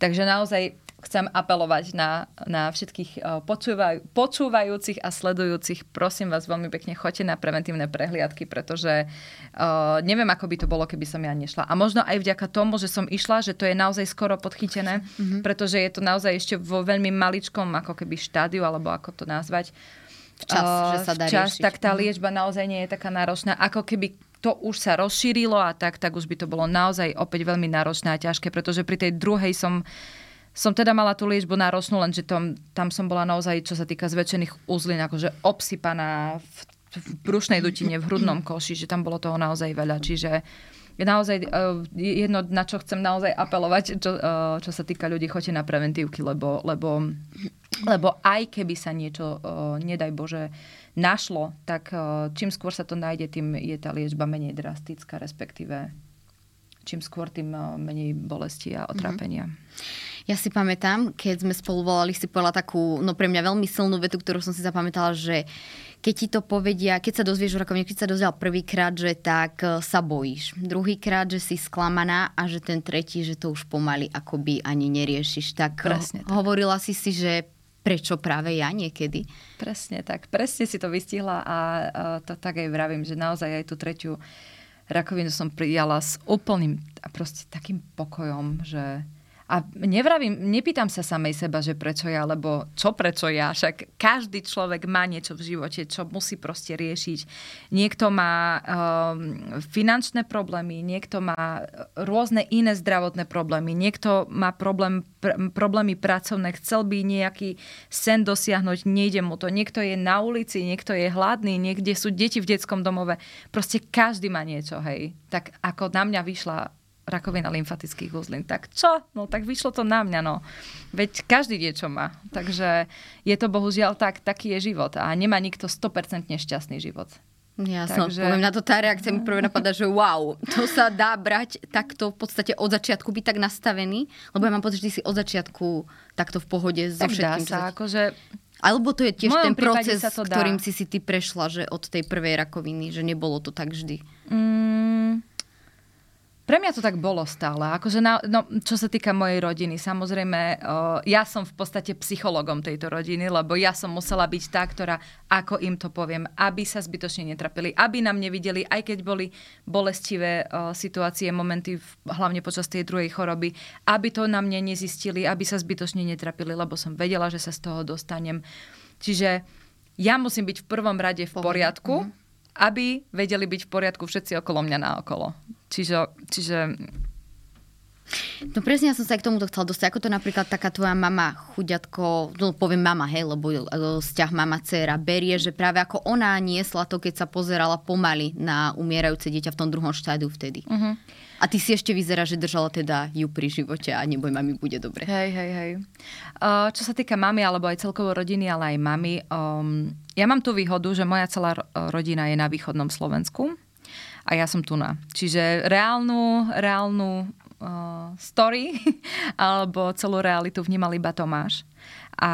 Takže naozaj chcem apelovať na, na všetkých eh, počúvaj, počúvajúcich a sledujúcich. Prosím vás veľmi pekne, choďte na preventívne prehliadky, pretože uh, neviem, ako by to bolo, keby som ja nešla. A možno aj vďaka tomu, že som išla, že to je naozaj skoro podchytené, mm-hmm. pretože je to naozaj ešte vo veľmi maličkom ako keby štádiu, alebo ako to nazvať. Včas, uh, že sa dá včas, riešiť. tak tá mhm. liečba naozaj nie je taká náročná, ako keby to už sa rozšírilo a tak, tak už by to bolo naozaj opäť veľmi náročné a ťažké, pretože pri tej druhej som som teda mala tú liečbu náročnú, lenže tam, tam som bola naozaj, čo sa týka zväčšených uzlín, akože obsypaná v, v brušnej dutine, v hrudnom koši, že tam bolo toho naozaj veľa. Čiže naozaj uh, jedno, na čo chcem naozaj apelovať, čo, uh, čo sa týka ľudí, choďte na preventívky, lebo, lebo, lebo aj keby sa niečo, uh, nedaj Bože, našlo, tak uh, čím skôr sa to nájde, tým je tá liečba menej drastická, respektíve čím skôr, tým menej bolesti a otrápenia. Mm-hmm. Ja si pamätám, keď sme spolu volali, si povedala takú, no pre mňa veľmi silnú vetu, ktorú som si zapamätala, že keď ti to povedia, keď sa dozvieš o rakovine, keď sa dozvedel prvýkrát, že tak e, sa bojíš. Druhýkrát, že si sklamaná a že ten tretí, že to už pomaly akoby ani neriešiš. Tak, Presne tak. hovorila si si, že prečo práve ja niekedy? Presne tak. Presne si to vystihla a, to tak aj vravím, že naozaj aj tú tretiu rakovinu som prijala s úplným a proste takým pokojom, že a nevravím, nepýtam sa samej seba, že prečo ja, lebo čo prečo ja, však každý človek má niečo v živote, čo musí proste riešiť. Niekto má um, finančné problémy, niekto má rôzne iné zdravotné problémy, niekto má problém, pr- problémy pracovné, chcel by nejaký sen dosiahnuť, nejde mu to. Niekto je na ulici, niekto je hladný, niekde sú deti v detskom domove. Proste každý má niečo, hej. Tak ako na mňa vyšla rakovina lymfatických uzlín. Tak čo? No tak vyšlo to na mňa, no. Veď každý niečo má. Takže je to bohužiaľ tak, taký je život. A nemá nikto 100% šťastný život. Ja som, Takže... poviem na to, tá reakcia mi prvé napadá, že wow, to sa dá brať takto v podstate od začiatku byť tak nastavený, lebo ja mám pocit, že ty si od začiatku takto v pohode so tak všetkým. Dá sa, akože alebo to je tiež ten proces, ktorým si si ty prešla, že od tej prvej rakoviny, že nebolo to tak vždy. Mm, pre mňa to tak bolo stále. Akože na, no, čo sa týka mojej rodiny, samozrejme, uh, ja som v podstate psychologom tejto rodiny, lebo ja som musela byť tá, ktorá, ako im to poviem, aby sa zbytočne netrapili, aby nám nevideli, aj keď boli bolestivé uh, situácie, momenty, hlavne počas tej druhej choroby, aby to na mne nezistili, aby sa zbytočne netrapili, lebo som vedela, že sa z toho dostanem. Čiže ja musím byť v prvom rade v poriadku, mm-hmm aby vedeli byť v poriadku všetci okolo mňa naokolo. Čiže, čiže No presne, ja som sa aj k tomuto chcela dostať. Ako to napríklad taká tvoja mama, chuďatko, no poviem mama, hej, lebo e, vzťah mama-dcera berie, že práve ako ona niesla to, keď sa pozerala pomaly na umierajúce dieťa v tom druhom štádiu vtedy. Uh-huh. A ty si ešte vyzerá, že držala teda ju pri živote a neboj, mami, bude dobre. Hej, hej, hej. Uh, čo sa týka mamy, alebo aj celkovo rodiny, ale aj mamy, um, ja mám tú výhodu, že moja celá rodina je na východnom Slovensku a ja som tu na. Čiže reálnu, reálnu uh, story alebo celú realitu vnímal iba Tomáš. A,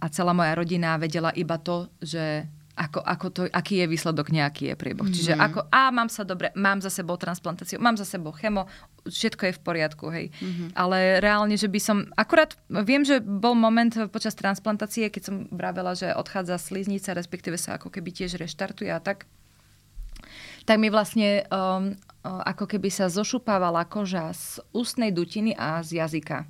a celá moja rodina vedela iba to, že ako, ako to, aký je výsledok, nejaký je priebeh. Mm-hmm. Čiže ako, a mám sa dobre, mám za sebou transplantáciu, mám za sebou chemo, všetko je v poriadku, hej. Mm-hmm. Ale reálne, že by som, akurát viem, že bol moment počas transplantácie, keď som vravela, že odchádza sliznica, respektíve sa ako keby tiež reštartuje a tak, tak mi vlastne um, ako keby sa zošupávala koža z ústnej dutiny a z jazyka.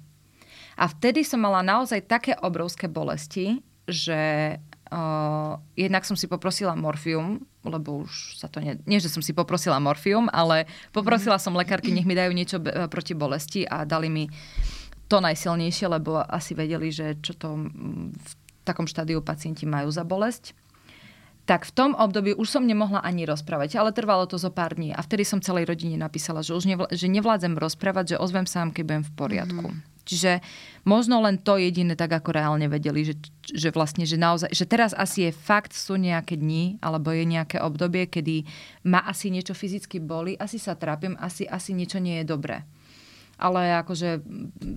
A vtedy som mala naozaj také obrovské bolesti, že Uh, jednak som si poprosila morfium, lebo už sa to nie... Nie, že som si poprosila morfium, ale poprosila som lekárky, nech mi dajú niečo be- proti bolesti a dali mi to najsilnejšie, lebo asi vedeli, že čo to v takom štádiu pacienti majú za bolesť. Tak v tom období už som nemohla ani rozprávať, ale trvalo to zo pár dní. A vtedy som celej rodine napísala, že už nevl- že nevládzem rozprávať, že ozvem sám, keď budem v poriadku. Mm-hmm. Čiže možno len to jediné tak ako reálne vedeli, že, že vlastne, že naozaj, že teraz asi je fakt, sú nejaké dni, alebo je nejaké obdobie, kedy ma asi niečo fyzicky boli, asi sa trápim, asi, asi niečo nie je dobré. Ale akože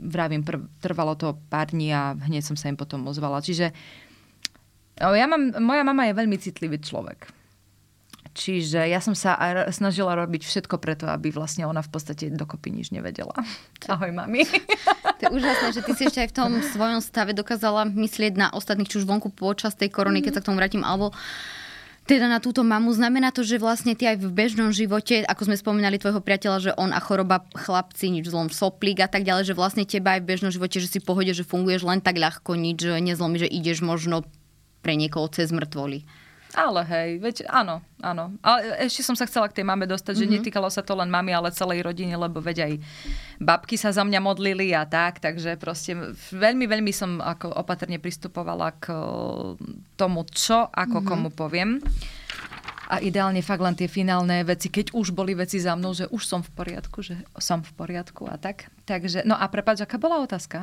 vravím, prv, trvalo to pár dní a hneď som sa im potom ozvala. Čiže ja mám, moja mama je veľmi citlivý človek Čiže ja som sa snažila robiť všetko preto, aby vlastne ona v podstate dokopy nič nevedela. Ahoj, mami. To je úžasné, že ty si ešte aj v tom svojom stave dokázala myslieť na ostatných, či už vonku počas tej korony, keď sa k tomu vrátim, alebo teda na túto mamu. Znamená to, že vlastne ty aj v bežnom živote, ako sme spomínali tvojho priateľa, že on a choroba chlapci, nič zlom soplík a tak ďalej, že vlastne teba aj v bežnom živote, že si pohode, že funguješ len tak ľahko, nič nezlomí, že ideš možno pre niekoho cez mŕtvoly. Ale hej, veď áno, áno. Ale ešte som sa chcela k tej mame dostať, mm-hmm. že mhm. netýkalo sa to len mami, ale celej rodiny, lebo veď aj babky sa za mňa modlili a tak, takže proste veľmi, veľmi som ako opatrne pristupovala k tomu, čo ako mm-hmm. komu poviem. A ideálne fakt len tie finálne veci, keď už boli veci za mnou, že už som v poriadku, že som v poriadku a tak. Takže, no a prepáč, aká bola otázka?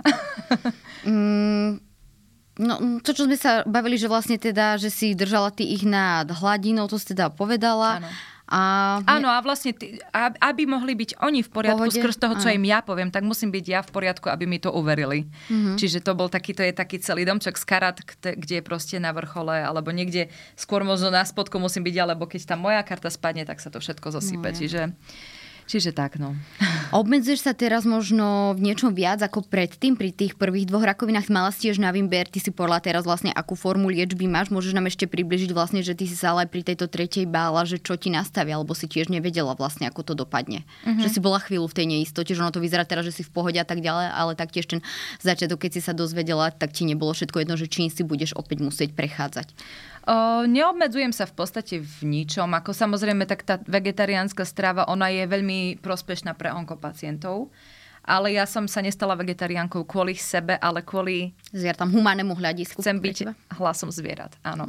mm, No, to, čo sme sa bavili, že vlastne teda, že si držala ty ich nad hladinou, to si teda povedala. Áno. A... Áno, a vlastne, ty, aby mohli byť oni v poriadku Pohode? skrz toho, čo Áno. im ja poviem, tak musím byť ja v poriadku, aby mi to uverili. Mm-hmm. Čiže to bol taký, to je taký celý domček z karat, kde je proste na vrchole, alebo niekde skôr možno na spodku musím byť, alebo keď tá moja karta spadne, tak sa to všetko zosype. No, Čiže Čiže tak, no. Obmedzuješ sa teraz možno v niečom viac ako predtým pri tých prvých dvoch rakovinách? Mala si tiež na výber, ty si podľa teraz vlastne akú formu liečby máš? Môžeš nám ešte približiť vlastne, že ty si sa ale pri tejto tretej bála, že čo ti nastavia, alebo si tiež nevedela vlastne, ako to dopadne. Mm-hmm. Že si bola chvíľu v tej neistote, že ono to vyzerá teraz, že si v pohode a tak ďalej, ale taktiež ten začiatok, keď si sa dozvedela, tak ti nebolo všetko jedno, že čím si budeš opäť musieť prechádzať. O, neobmedzujem sa v podstate v ničom. Ako samozrejme, tak tá vegetariánska strava, ona je veľmi prospešná pre onkopacientov. Ale ja som sa nestala vegetariánkou kvôli sebe, ale kvôli... Zvieratám, humánnemu hľadisku. Chcem byť hlasom zvierat, áno.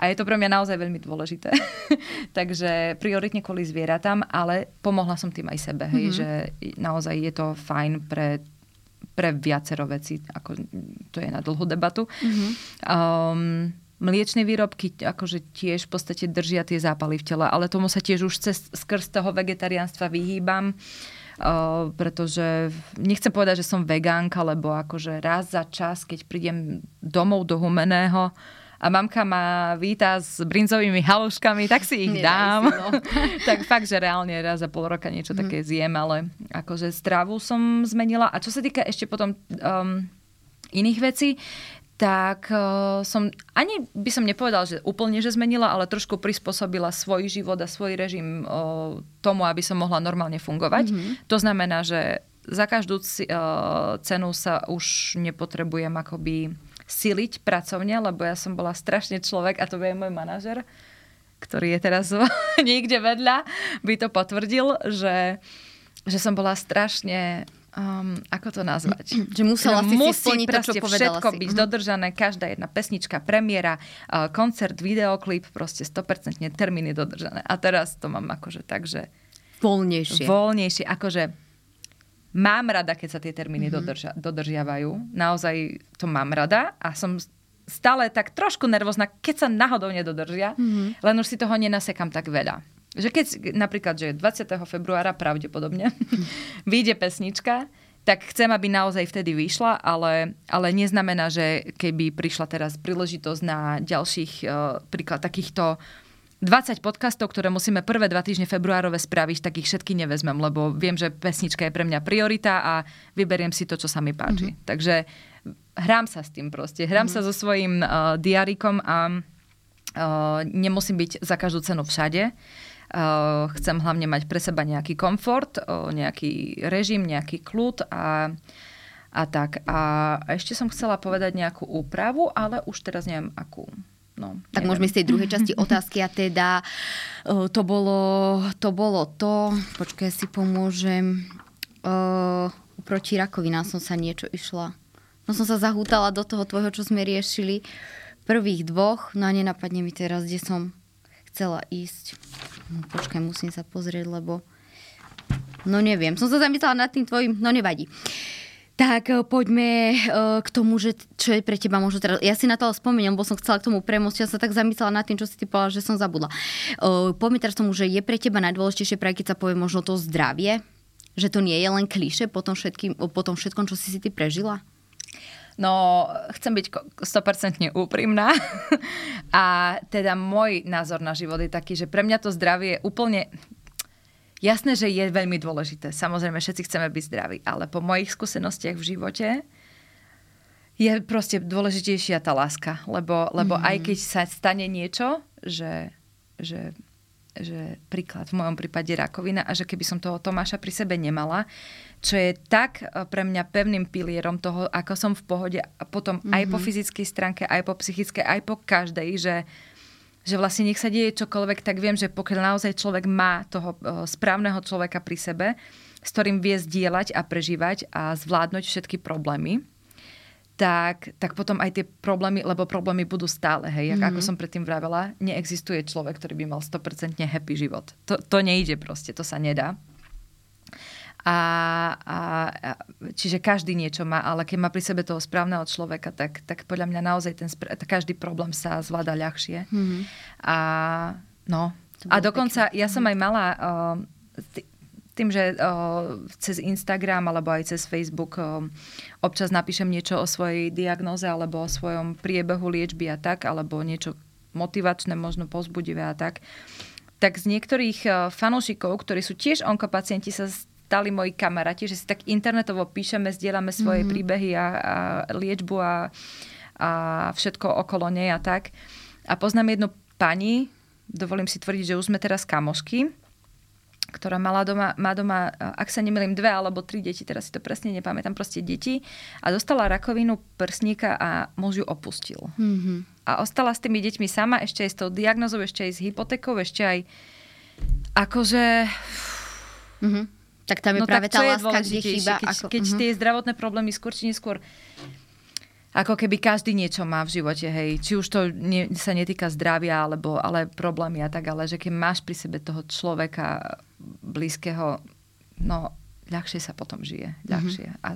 A je to pre mňa naozaj veľmi dôležité. Takže prioritne kvôli zvieratám, ale pomohla som tým aj sebe, hej, mm-hmm. že naozaj je to fajn pre pre viacero veci, ako to je na dlhú debatu. Mm-hmm. Um, Mliečne výrobky akože tiež v podstate držia tie zápaly v tele, ale tomu sa tiež už cez, skrz toho vegetariánstva vyhýbam. Uh, pretože nechcem povedať, že som vegánka, lebo akože raz za čas, keď prídem domov do humeného a mamka ma víta s brinzovými haluškami, tak si ich dám. Si, no. tak fakt, že reálne raz za pol roka niečo mm. také zjem, ale akože stravu som zmenila. A čo sa týka ešte potom um, iných vecí, tak uh, som, ani by som nepovedal, že úplne, že zmenila, ale trošku prispôsobila svoj život a svoj režim uh, tomu, aby som mohla normálne fungovať. Mm-hmm. To znamená, že za každú uh, cenu sa už nepotrebujem akoby siliť pracovne, lebo ja som bola strašne človek, a to je môj manažer, ktorý je teraz niekde vedľa, by to potvrdil, že, že som bola strašne um, ako to nazvať? Že musela si musí si splniť to, čo všetko si. byť uh-huh. dodržané, každá jedna pesnička, premiéra, uh, koncert, videoklip, proste 100% termíny dodržané. A teraz to mám akože tak, že... Voľnejšie. Voľnejšie, akože mám rada, keď sa tie termíny uh-huh. dodržia, dodržiavajú. Naozaj to mám rada a som stále tak trošku nervózna, keď sa náhodou nedodržia, uh-huh. len už si toho nenasekam tak veľa. Že keď napríklad, že 20. februára pravdepodobne vyjde pesnička, tak chcem, aby naozaj vtedy vyšla, ale, ale neznamená, že keby prišla teraz príležitosť na ďalších uh, príklad takýchto 20 podcastov, ktoré musíme prvé dva týždne februárove spraviť, tak ich všetky nevezmem, lebo viem, že pesnička je pre mňa priorita a vyberiem si to, čo sa mi páči. Mm-hmm. Takže hrám sa s tým proste. Hrám mm-hmm. sa so svojím uh, diarikom a uh, nemusím byť za každú cenu všade. Uh, chcem hlavne mať pre seba nejaký komfort, uh, nejaký režim, nejaký kľud a, a tak. A ešte som chcela povedať nejakú úpravu, ale už teraz neviem akú. No, tak neviem. môžeme z tej druhej časti otázky a teda uh, to bolo to, bolo to počkaj, si pomôžem. Uh, proti rakovinám som sa niečo išla. No som sa zahútala do toho tvojho, čo sme riešili. Prvých dvoch, no a nenapadne mi teraz, kde som chcela ísť. No, počkaj, musím sa pozrieť, lebo... No neviem, som sa zamyslela nad tým tvojim, no nevadí. Tak eh, poďme eh, k tomu, že čo je pre teba možno teraz... Ja si na to spomeniem, bo som chcela k tomu premostiť. Ja sa tak zamyslela nad tým, čo si ty povedala, že som zabudla. Eh, poďme teraz tomu, že je pre teba najdôležitejšie, práve keď sa povie možno to zdravie, že to nie je len kliše po tom, všetkým, po tom všetkom, čo si si ty prežila? No, chcem byť 100% úprimná. A teda môj názor na život je taký, že pre mňa to zdravie je úplne... Jasné, že je veľmi dôležité. Samozrejme, všetci chceme byť zdraví. Ale po mojich skúsenostiach v živote je proste dôležitejšia tá láska. Lebo, lebo mm-hmm. aj keď sa stane niečo, že, že že príklad v mojom prípade rakovina a že keby som toho Tomáša pri sebe nemala, čo je tak e, pre mňa pevným pilierom toho, ako som v pohode a potom mm-hmm. aj po mhm. fyzickej stránke, aj po psychickej, aj po každej, že že vlastne nech sa deje čokoľvek, tak viem, že pokiaľ naozaj človek má toho e, správneho človeka pri sebe, s ktorým vie zdieľať a prežívať a zvládnuť všetky problémy, tak, tak potom aj tie problémy, lebo problémy budú stále, hej, mm-hmm. ako som predtým vravela, neexistuje človek, ktorý by mal 100% happy život. To, to nejde proste, to sa nedá. A, a, a, čiže každý niečo má, ale keď má pri sebe toho správneho človeka, tak, tak podľa mňa naozaj ten, každý problém sa zvláda ľahšie. Mm-hmm. A no, a dokonca pekné. ja som aj mala uh, tým, že uh, cez Instagram alebo aj cez Facebook uh, občas napíšem niečo o svojej diagnoze alebo o svojom priebehu liečby a tak, alebo niečo motivačné, možno pozbudivé a tak, tak z niektorých uh, fanúšikov, ktorí sú tiež onkopacienti, sa stali moji kamaráti, že si tak internetovo píšeme, zdieľame svoje mm-hmm. príbehy a, a liečbu a, a všetko okolo nej a tak. A poznám jednu pani, dovolím si tvrdiť, že už sme teraz kamošky, ktorá mala doma, má doma, ak sa nemýlim, dve alebo tri deti, teraz si to presne nepamätám, proste deti a dostala rakovinu prsníka a muž ju opustil. Mm-hmm. A ostala s tými deťmi sama, ešte aj s tou diagnozou, ešte aj s hypotékou, ešte aj akože... Mm-hmm. Tak tam je no, práve tá láska, kde chýba. Keď, ako, keď uh-huh. tie zdravotné problémy skôr či neskôr ako keby každý niečo má v živote, hej. Či už to nie, sa netýka zdravia, alebo, ale problémy a tak, ale že keď máš pri sebe toho človeka blízkeho, no ľahšie sa potom žije. Mhm. Ľahšie. Mm-hmm. A,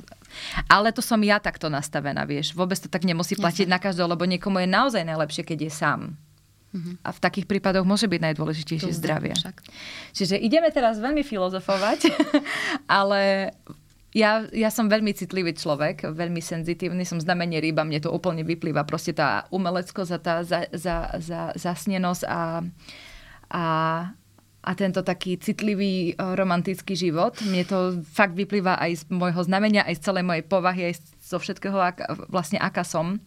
ale to som ja takto nastavená, vieš. Vôbec to tak nemusí platiť Jasne. na každého, lebo niekomu je naozaj najlepšie, keď je sám. Mm-hmm. A v takých prípadoch môže byť najdôležitejšie zdravie. Však. Čiže ideme teraz veľmi filozofovať, ale ja, ja som veľmi citlivý človek, veľmi senzitívny, som znamenie rýba, mne to úplne vyplýva. Proste tá umeleckosť a tá za, za, za, zasnenosť a, a, a tento taký citlivý e, romantický život. Mne to fakt vyplýva aj z môjho znamenia, aj z celej mojej povahy, aj zo všetkého, ak, vlastne aká som.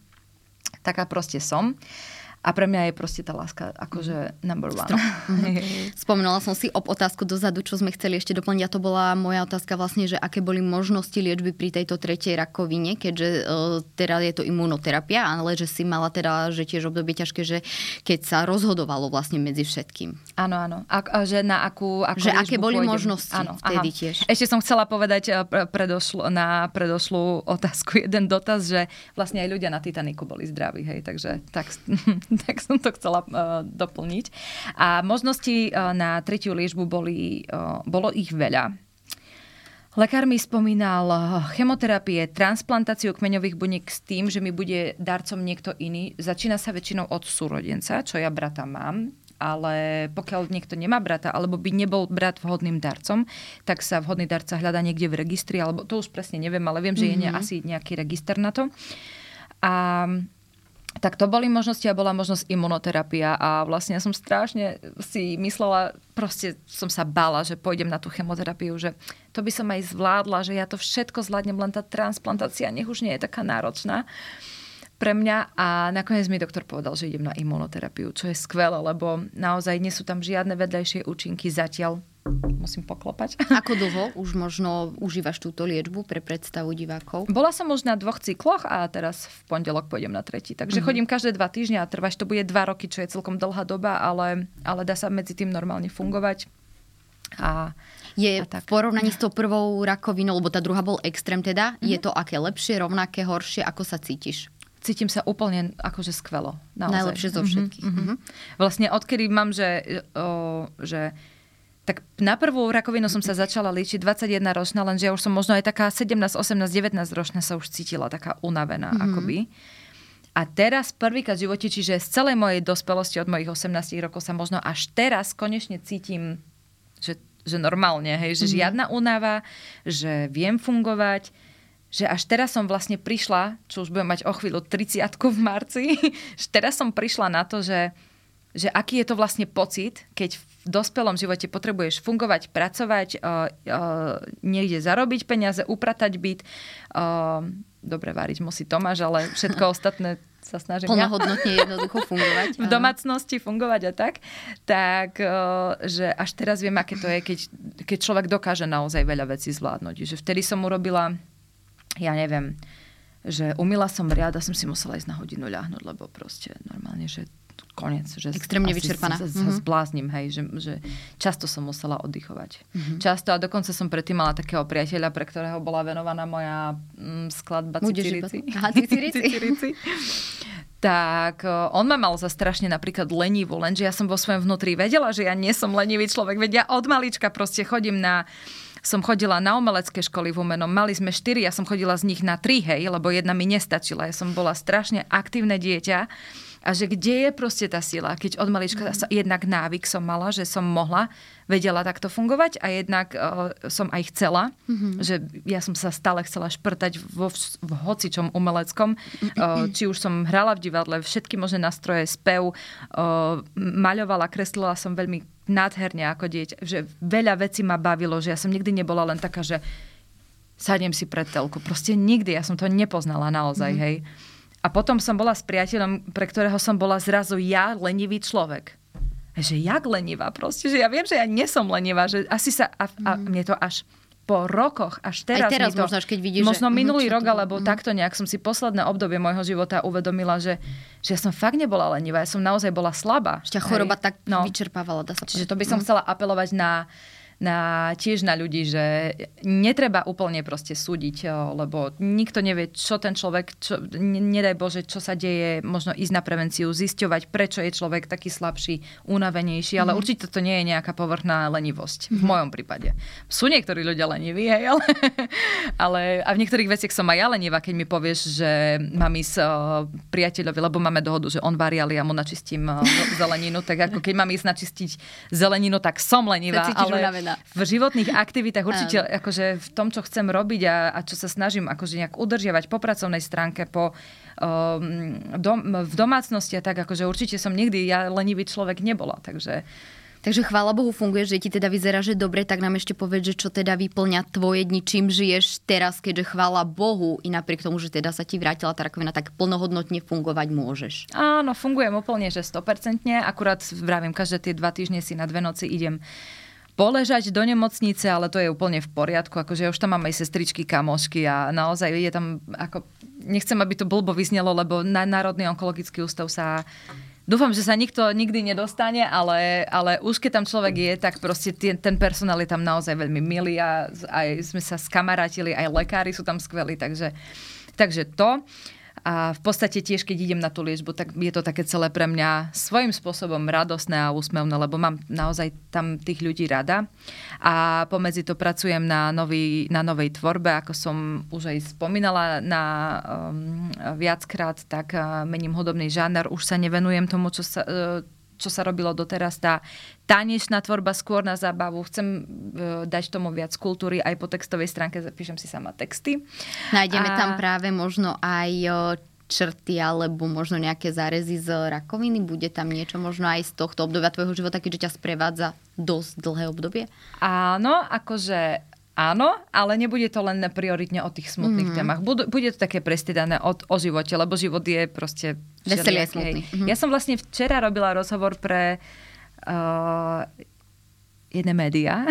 Taká proste som. A pre mňa je proste tá láska akože number one. Spomínala som si ob otázku dozadu, čo sme chceli ešte doplniť a to bola moja otázka vlastne, že aké boli možnosti liečby pri tejto tretej rakovine, keďže uh, teda je to imunoterapia, ale že si mala teda, že tiež obdobie ťažké, že keď sa rozhodovalo vlastne medzi všetkým. Áno, áno. A, a že na akú, akú Že aké boli pôjdem. možnosti áno, vtedy aha. tiež. Ešte som chcela povedať e, predošlu, na predošlú otázku jeden dotaz, že vlastne aj ľudia na Titaniku boli zdraví, hej, takže tak tak som to chcela uh, doplniť. A možnosti uh, na tretiu liežbu boli, uh, bolo ich veľa. Lekár mi spomínal chemoterapie, transplantáciu kmeňových buniek s tým, že mi bude darcom niekto iný. Začína sa väčšinou od súrodenca, čo ja brata mám. ale pokiaľ niekto nemá brata, alebo by nebol brat vhodným darcom, tak sa vhodný darca hľadá niekde v registri, alebo to už presne neviem, ale viem, že mm-hmm. je ne, asi nejaký register na to. A tak to boli možnosti a bola možnosť imunoterapia a vlastne ja som strašne si myslela, proste som sa bála, že pôjdem na tú chemoterapiu, že to by som aj zvládla, že ja to všetko zvládnem, len tá transplantácia nech už nie je taká náročná pre mňa. A nakoniec mi doktor povedal, že idem na imunoterapiu, čo je skvelé, lebo naozaj nie sú tam žiadne vedľajšie účinky zatiaľ musím poklopať. Ako dlho už možno užívaš túto liečbu pre predstavu divákov? Bola som už na dvoch cykloch a teraz v pondelok pôjdem na tretí. Takže mm-hmm. chodím každé dva týždne a trváš to bude dva roky, čo je celkom dlhá doba, ale, ale dá sa medzi tým normálne fungovať. A, je a tak. v porovnaní s tou prvou rakovinou, lebo tá druhá bol extrém teda, mm-hmm. je to aké lepšie, rovnaké, horšie, ako sa cítiš? cítim sa úplne akože skvelo. Naozaj. Najlepšie zo mhm, všetkých. Mm-hmm, mm-hmm. Vlastne odkedy mám, že, o, že tak na prvú rakovinu som sa začala liečiť 21 ročná, lenže ja už som možno aj taká 17, 18, 19 ročná sa už cítila taká unavená mm-hmm. akoby. A teraz prvýkrát v živote, čiže z celej mojej dospelosti od mojich 18 rokov sa možno až teraz konečne cítim, že, že normálne, hej, že mm-hmm. žiadna únava, že viem fungovať, že až teraz som vlastne prišla, čo už budem mať o chvíľu 30 v marci, že teraz som prišla na to, že že aký je to vlastne pocit, keď v dospelom živote potrebuješ fungovať, pracovať, uh, uh, niekde zarobiť peniaze, upratať byt. Uh, dobre, váriť musí Tomáš, ale všetko ostatné sa snažím Plnohodnotne ja. jednoducho fungovať. v domácnosti fungovať a tak. Tak, že až teraz viem, aké to je, keď, keď človek dokáže naozaj veľa vecí zvládnuť. Že vtedy som urobila, ja neviem, že umila som riad a som si musela ísť na hodinu ľahnuť, lebo proste normálne, že koniec. Že Extrémne vyčerpaná. Sa, sa mm-hmm. zbláznim, hej, že, že často som musela oddychovať. Mm-hmm. Často a dokonca som predtým mala takého priateľa, pre ktorého bola venovaná moja mm, skladba Cicirici. Aha, Cicirici. tak on ma mal za strašne napríklad lenivú, lenže ja som vo svojom vnútri vedela, že ja nie som lenivý človek, veď ja od malička proste chodím na som chodila na umelecké školy v Umenom. Mali sme štyri, ja som chodila z nich na tri, hej, lebo jedna mi nestačila. Ja som bola strašne aktívne dieťa a že kde je proste tá sila, keď od malička mm. jednak návyk som mala, že som mohla, vedela takto fungovať a jednak uh, som aj chcela, mm-hmm. že ja som sa stále chcela šprtať vo, v hocičom umeleckom. Uh, či už som hrala v divadle, všetky možné nástroje, spev, uh, maľovala, kreslila som veľmi nádherne ako dieťa, že veľa vecí ma bavilo, že ja som nikdy nebola len taká, že sadnem si pred telku. Proste nikdy, ja som to nepoznala naozaj, mm-hmm. hej. A potom som bola s priateľom, pre ktorého som bola zrazu ja lenivý človek. Že jak lenivá proste, že ja viem, že ja nesom lenivá, že asi sa, a, a mhm. mne to až po rokoch, až teraz, Aj teraz to, možno, keď vidíš, možno že, minulý rok, alebo mm. takto nejak som si posledné obdobie môjho života uvedomila, že, že ja som fakt nebola lenivá, ja som naozaj bola slabá. Ešte choroba tak no. vyčerpávala, dá sa Čiže to by som mm. chcela apelovať na na, tiež na ľudí, že netreba úplne proste súdiť, lebo nikto nevie, čo ten človek, čo, nedaj Bože, čo sa deje, možno ísť na prevenciu, zisťovať, prečo je človek taký slabší, unavenejší, ale mm. určite to nie je nejaká povrchná lenivosť, mm. v mhm. mojom prípade. Sú niektorí ľudia leniví, hej, ale, ale a v niektorých veciach som aj ja lenivá, keď mi povieš, že mám ísť priateľovi, lebo máme dohodu, že on varí, ale ja mu načistím zeleninu, tak ako keď mám ísť načistiť zeleninu, tak som lenivá, ale, v životných aktivitách určite akože v tom, čo chcem robiť a, a čo sa snažím akože nejak udržiavať po pracovnej stránke, po, um, dom, v domácnosti a tak, akože určite som nikdy ja lenivý človek nebola, takže Takže chvála Bohu funguje, že ti teda vyzerá, že dobre, tak nám ešte povedz, že čo teda vyplňa tvoje dni, čím žiješ teraz, keďže chvála Bohu i napriek tomu, že teda sa ti vrátila tá rakovina, tak plnohodnotne fungovať môžeš. Áno, fungujem úplne, že 100%. Akurát vravím, každé tie dva týždne si na dve noci idem poležať do nemocnice, ale to je úplne v poriadku, akože už tam mám aj sestričky, kamošky a naozaj je tam, ako, nechcem, aby to blbo vyznelo, lebo na Národný onkologický ústav sa Dúfam, že sa nikto nikdy nedostane, ale, ale už keď tam človek je, tak proste ten, ten personál je tam naozaj veľmi milý a aj sme sa skamarátili, aj lekári sú tam skvelí, takže, takže to. A v podstate tiež, keď idem na tú liečbu, tak je to také celé pre mňa svojím spôsobom radosné a úsmevné, lebo mám naozaj tam tých ľudí rada. A pomedzi to pracujem na, nový, na novej tvorbe, ako som už aj spomínala na um, viackrát, tak uh, mením hudobný žáner. Už sa nevenujem tomu, čo sa, uh, čo sa robilo doteraz, tá tanečná tvorba skôr na zábavu. Chcem uh, dať tomu viac kultúry, aj po textovej stránke zapíšem si sama texty. Nájdeme a... tam práve možno aj črty alebo možno nejaké zárezy z rakoviny? Bude tam niečo možno aj z tohto obdobia tvojho života, keďže ťa sprevádza dosť dlhé obdobie? Áno, akože Áno, ale nebude to len prioritne o tých smutných mm-hmm. témach. Bude, bude to také prestiedané o, o živote, lebo život je proste... Veselý a smutný. Mm-hmm. Ja som vlastne včera robila rozhovor pre uh, jedné médiá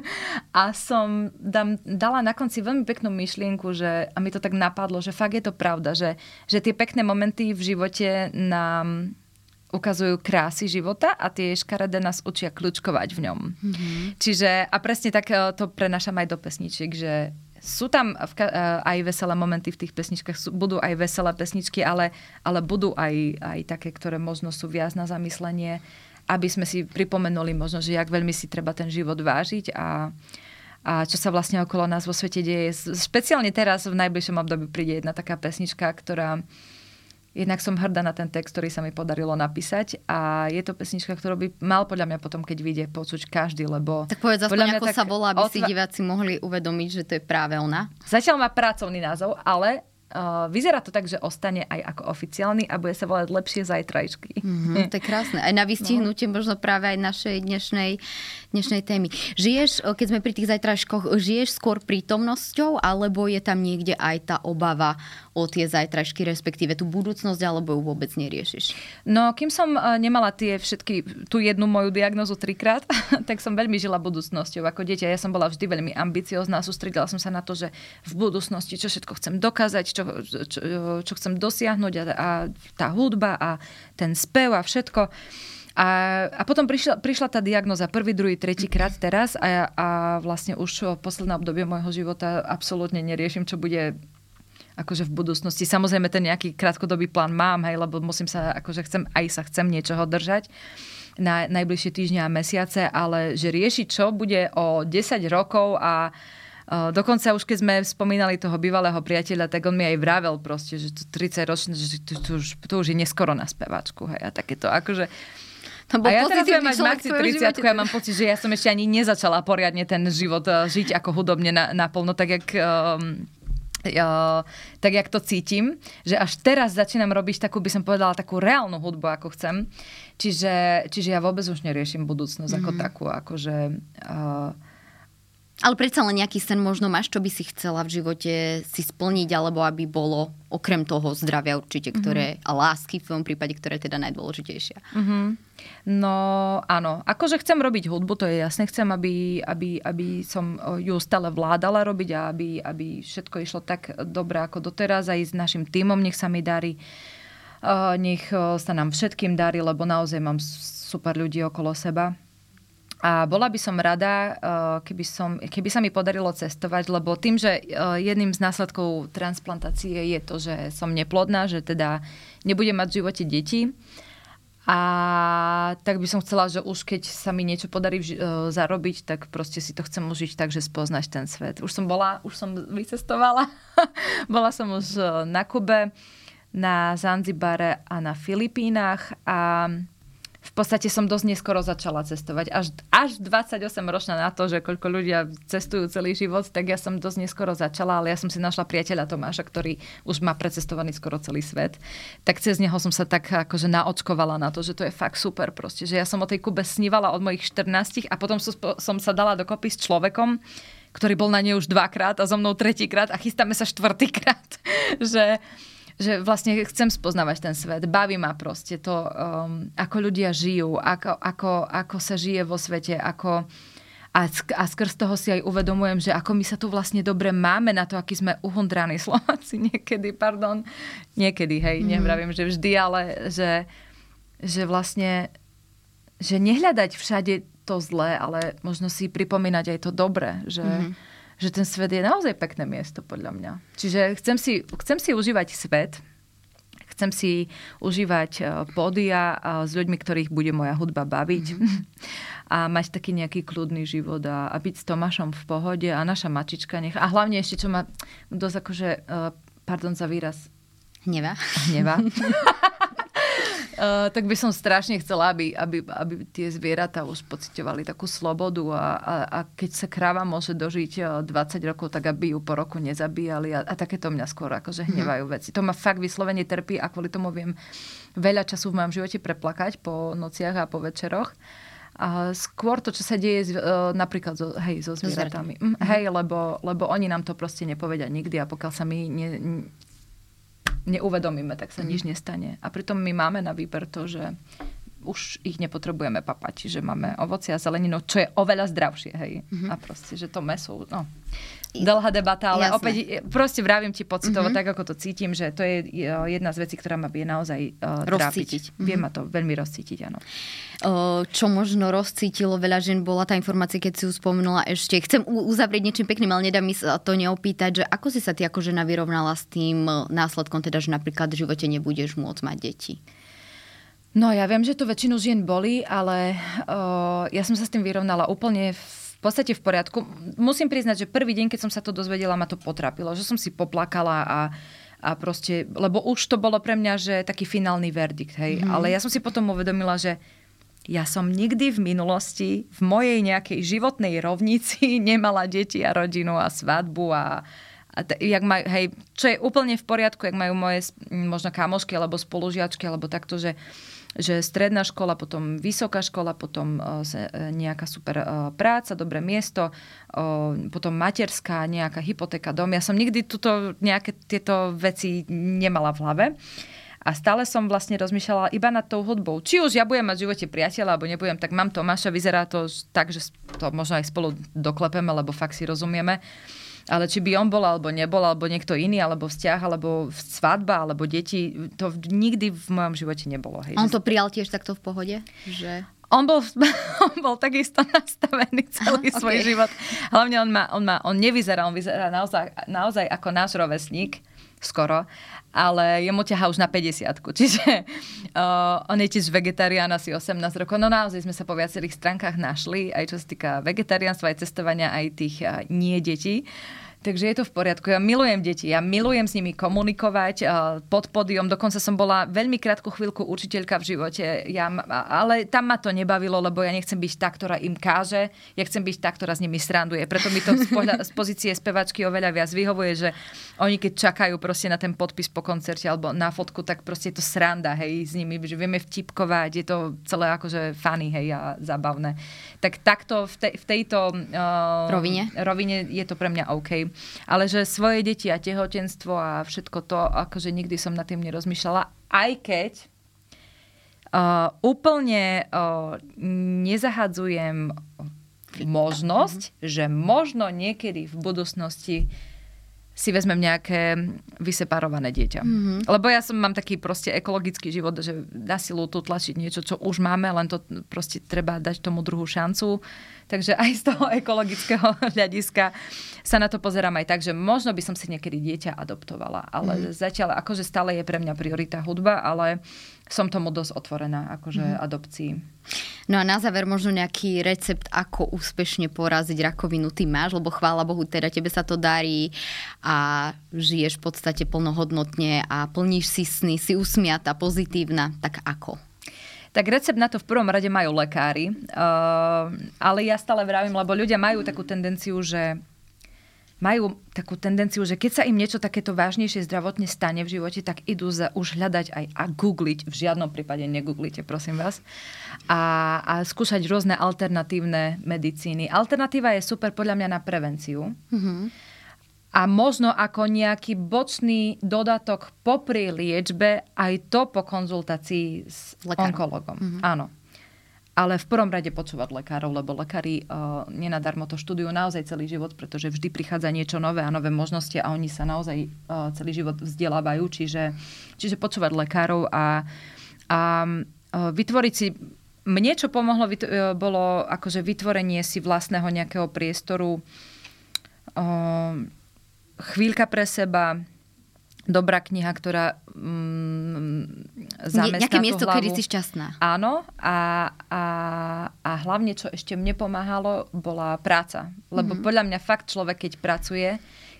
a som dám, dala na konci veľmi peknú myšlienku, že, a mi to tak napadlo, že fakt je to pravda, že, že tie pekné momenty v živote nám ukazujú krásy života a tie škaredé nás učia kľúčkovať v ňom. Mm-hmm. Čiže, a presne tak e, to prenašam aj do pesničiek, že sú tam v, e, aj veselé momenty v tých pesničkách, sú, budú aj veselé pesničky, ale, ale budú aj, aj také, ktoré možno sú viac na zamyslenie, aby sme si pripomenuli možno, že jak veľmi si treba ten život vážiť a, a čo sa vlastne okolo nás vo svete deje. Špeciálne teraz v najbližšom období príde jedna taká pesnička, ktorá Jednak som hrdá na ten text, ktorý sa mi podarilo napísať a je to pesnička, ktorú by mal podľa mňa potom, keď vyjde, počuť každý, lebo... Tak povedz aspoň, ako tak sa volá, aby otva... si diváci mohli uvedomiť, že to je práve ona. Zatiaľ má pracovný názov, ale Uh, vyzerá to tak, že ostane aj ako oficiálny a bude sa volať Lepšie zajtrajšky. Mm-hmm, to je krásne. Aj na vystihnutie no. možno práve aj našej dnešnej, dnešnej témy. Žiješ, keď sme pri tých zajtrajškoch, žiješ skôr prítomnosťou alebo je tam niekde aj tá obava o tie zajtrajšky, respektíve tú budúcnosť, alebo ju vôbec neriešiš? No, kým som nemala tie všetky, tú jednu moju diagnozu trikrát, tak som veľmi žila budúcnosťou. Ako dieťa ja som bola vždy veľmi ambiciozná, sústredila som sa na to, že v budúcnosti čo všetko chcem dokázať, čo, čo, čo chcem dosiahnuť a, a tá hudba a ten spev a všetko. A, a potom prišla, prišla tá diagnoza prvý, druhý, tretí krát teraz a, a vlastne už posledné obdobie môjho života absolútne neriešim, čo bude akože v budúcnosti. Samozrejme ten nejaký krátkodobý plán mám, hej, lebo musím sa, akože chcem, aj sa chcem niečoho držať na najbližšie týždňa a mesiace, ale že riešiť, čo bude o 10 rokov a dokonca už keď sme spomínali toho bývalého priateľa, tak on mi aj vravel proste, že to 30 ročné, že to, to, už, to už je neskoro na speváčku. Hej, a takéto akože... To bol a ja teraz budem mať maxi 30 ja mám pocit, že ja som ešte ani nezačala poriadne ten život uh, žiť ako hudobne na, naplno, tak jak... Um, uh, tak jak to cítim, že až teraz začínam robiť takú, by som povedala, takú reálnu hudbu, ako chcem. Čiže, čiže ja vôbec už neriešim budúcnosť mm-hmm. ako mhm. takú, akože... Uh, ale predsa len nejaký sen možno máš, čo by si chcela v živote si splniť, alebo aby bolo okrem toho zdravia určite, ktoré, mm-hmm. a lásky v tvojom prípade, ktoré je teda najdôležitejšia. Mm-hmm. No áno, akože chcem robiť hudbu, to je jasné. Chcem, aby, aby, aby som ju stále vládala robiť a aby, aby všetko išlo tak dobre ako doteraz aj s našim týmom, nech sa mi darí. Nech sa nám všetkým darí, lebo naozaj mám super ľudí okolo seba a bola by som rada, eh, keby, som, keby sa mi podarilo cestovať, lebo tým, že eh, jedným z následkov transplantácie je to, že som neplodná, že teda nebudem mať v živote deti. A tak by som chcela, že už keď sa mi niečo podarí uh, zarobiť, tak proste si to chcem užiť tak, že spoznáš ten svet. Už som bola, už som vycestovala. bola som už na Kube, na Zanzibare a na Filipínach a v podstate som dosť neskoro začala cestovať. Až, až 28 ročná na to, že koľko ľudia cestujú celý život, tak ja som dosť neskoro začala, ale ja som si našla priateľa Tomáša, ktorý už má precestovaný skoro celý svet. Tak cez neho som sa tak akože naočkovala na to, že to je fakt super proste. Že ja som o tej Kube snívala od mojich 14 a potom som, som sa dala dokopy s človekom, ktorý bol na nej už dvakrát a so mnou tretíkrát a chystáme sa štvrtýkrát. že že vlastne chcem spoznávať ten svet. Baví ma proste to, um, ako ľudia žijú, ako, ako, ako sa žije vo svete, ako... A, sk- a skrz toho si aj uvedomujem, že ako my sa tu vlastne dobre máme na to, aký sme uhundraní Slováci niekedy, pardon. Niekedy, hej, mm. nevravím, že vždy, ale že, že vlastne že nehľadať všade to zlé, ale možno si pripomínať aj to dobré, že, mm že ten svet je naozaj pekné miesto podľa mňa. Čiže chcem si, chcem si užívať svet, chcem si užívať e, pódia s ľuďmi, ktorých bude moja hudba baviť mm-hmm. a mať taký nejaký kľudný život a, a byť s Tomášom v pohode a naša mačička nech... A hlavne ešte, čo ma dosť akože, e, pardon za výraz, Hneva. Hneva. Uh, tak by som strašne chcela, aby, aby, aby tie zvieratá už pocitovali takú slobodu a, a, a keď sa kráva môže dožiť 20 rokov, tak aby ju po roku nezabíjali a, a takéto mňa skôr akože mhm. hnevajú veci. To ma fakt vyslovene trpí a kvôli tomu viem veľa času v mojom živote preplakať po nociach a po večeroch. A skôr to, čo sa deje uh, napríklad so, hej, so zvieratami. Mm, hej, lebo, lebo oni nám to proste nepovedia nikdy a pokiaľ sa my ne, neuvedomíme, tak sa mm-hmm. nič nestane. A pritom my máme na výber to, že už ich nepotrebujeme papať, čiže máme ovoci a zeleninu, čo je oveľa zdravšie, hej. Mm-hmm. A proste, že to meso, no, dlhá debata, ale Jasné. opäť proste vravím ti pocitovo, mm-hmm. tak ako to cítim, že to je jedna z vecí, ktorá ma vie naozaj uh, rozcítiť. Mm-hmm. Vie ma to veľmi rozcítiť, áno. čo možno rozcítilo veľa žen, bola tá informácia, keď si ju spomenula ešte. Chcem uzavrieť niečím pekným, ale nedá mi sa to neopýtať, že ako si sa ty ako žena vyrovnala s tým následkom, teda, že napríklad v živote nebudeš môcť mať deti? No ja viem, že to väčšinu žien boli, ale uh, ja som sa s tým vyrovnala úplne v podstate v poriadku. Musím priznať, že prvý deň, keď som sa to dozvedela, ma to potrapilo, že som si poplakala a a proste, lebo už to bolo pre mňa, že taký finálny verdikt, hej. Mm. Ale ja som si potom uvedomila, že ja som nikdy v minulosti v mojej nejakej životnej rovnici nemala deti a rodinu a svadbu a, a t- jak maj, hej, čo je úplne v poriadku, jak majú moje možno kamošky alebo spolužiačky, alebo takto, že že stredná škola, potom vysoká škola, potom uh, nejaká super uh, práca, dobré miesto, potom materská, nejaká hypotéka, dom. Ja som nikdy tuto nejaké tieto veci nemala v hlave. A stále som vlastne rozmýšľala iba nad tou hudbou. Či už ja budem mať v živote priateľa, alebo nebudem, tak mám Tomáša, vyzerá to tak, že to možno aj spolu doklepeme, lebo fakt si rozumieme. Uh, ale či by on bol, alebo nebol, alebo niekto iný, alebo vzťah, alebo svadba, alebo deti, to nikdy v mojom živote nebolo. Hej. On to prijal tiež takto v pohode? Že... On bol, on bol takisto nastavený celý Aha, svoj okay. život. Hlavne on, má, on, má, on nevyzerá, on vyzerá naozaj, naozaj ako náš rovesník skoro, ale jemu ťaha už na 50 Čiže uh, on je tiež vegetarián asi 18 rokov. No naozaj sme sa po viacerých stránkach našli, aj čo sa týka vegetariánstva, aj cestovania, aj tých uh, nie detí. Uh, Takže je to v poriadku. Ja milujem deti, ja milujem s nimi komunikovať pod pódium. Dokonca som bola veľmi krátku chvíľku učiteľka v živote, ja, ale tam ma to nebavilo, lebo ja nechcem byť tá, ktorá im káže, ja chcem byť tá, ktorá s nimi sranduje. Preto mi to z, pohľa, z pozície spevačky oveľa viac vyhovuje, že oni keď čakajú proste na ten podpis po koncerte alebo na fotku, tak proste je to sranda, hej, s nimi, že vieme vtipkovať, je to celé akože funny, hej, a zábavné. Tak takto v, te, v tejto uh, rovine? rovine je to pre mňa OK. Ale že svoje deti a tehotenstvo a všetko to, akože nikdy som nad tým nerozmýšľala, aj keď uh, úplne uh, nezahadzujem možnosť, že možno niekedy v budúcnosti si vezmem nejaké vyseparované dieťa. Mm-hmm. Lebo ja som mám taký proste ekologický život, že na silu tu tlačiť niečo, čo už máme, len to proste treba dať tomu druhú šancu. Takže aj z toho ekologického hľadiska sa na to pozerám aj tak, že možno by som si niekedy dieťa adoptovala. Ale mm-hmm. zatiaľ akože stále je pre mňa priorita hudba, ale som tomu dosť otvorená, akože mm. adopcii. No a na záver možno nejaký recept, ako úspešne poraziť rakovinu ty máš, lebo chvála Bohu, teda tebe sa to darí a žiješ v podstate plnohodnotne a plníš si sny, si usmiata, pozitívna, tak ako? Tak recept na to v prvom rade majú lekári, uh, ale ja stále vravím, lebo ľudia majú takú tendenciu, že majú takú tendenciu, že keď sa im niečo takéto vážnejšie zdravotne stane v živote, tak idú za, už hľadať aj a googliť. V žiadnom prípade negooglite, prosím vás. A, a skúšať rôzne alternatívne medicíny. Alternatíva je super podľa mňa na prevenciu. Mm-hmm. A možno ako nejaký bočný dodatok popri liečbe, aj to po konzultácii s Lekár. onkologom. Mm-hmm. Áno ale v prvom rade počúvať lekárov, lebo lekári uh, nenadarmo to študujú naozaj celý život, pretože vždy prichádza niečo nové a nové možnosti a oni sa naozaj uh, celý život vzdelávajú, čiže, čiže počúvať lekárov a, a uh, vytvoriť si mne čo pomohlo, uh, bolo akože vytvorenie si vlastného nejakého priestoru, uh, chvíľka pre seba, dobrá kniha, ktorá mm, zamestná Nejaké miesto, hlavu. kedy si šťastná. Áno, a, a, a hlavne, čo ešte mne pomáhalo, bola práca. Lebo mm-hmm. podľa mňa fakt človek, keď pracuje,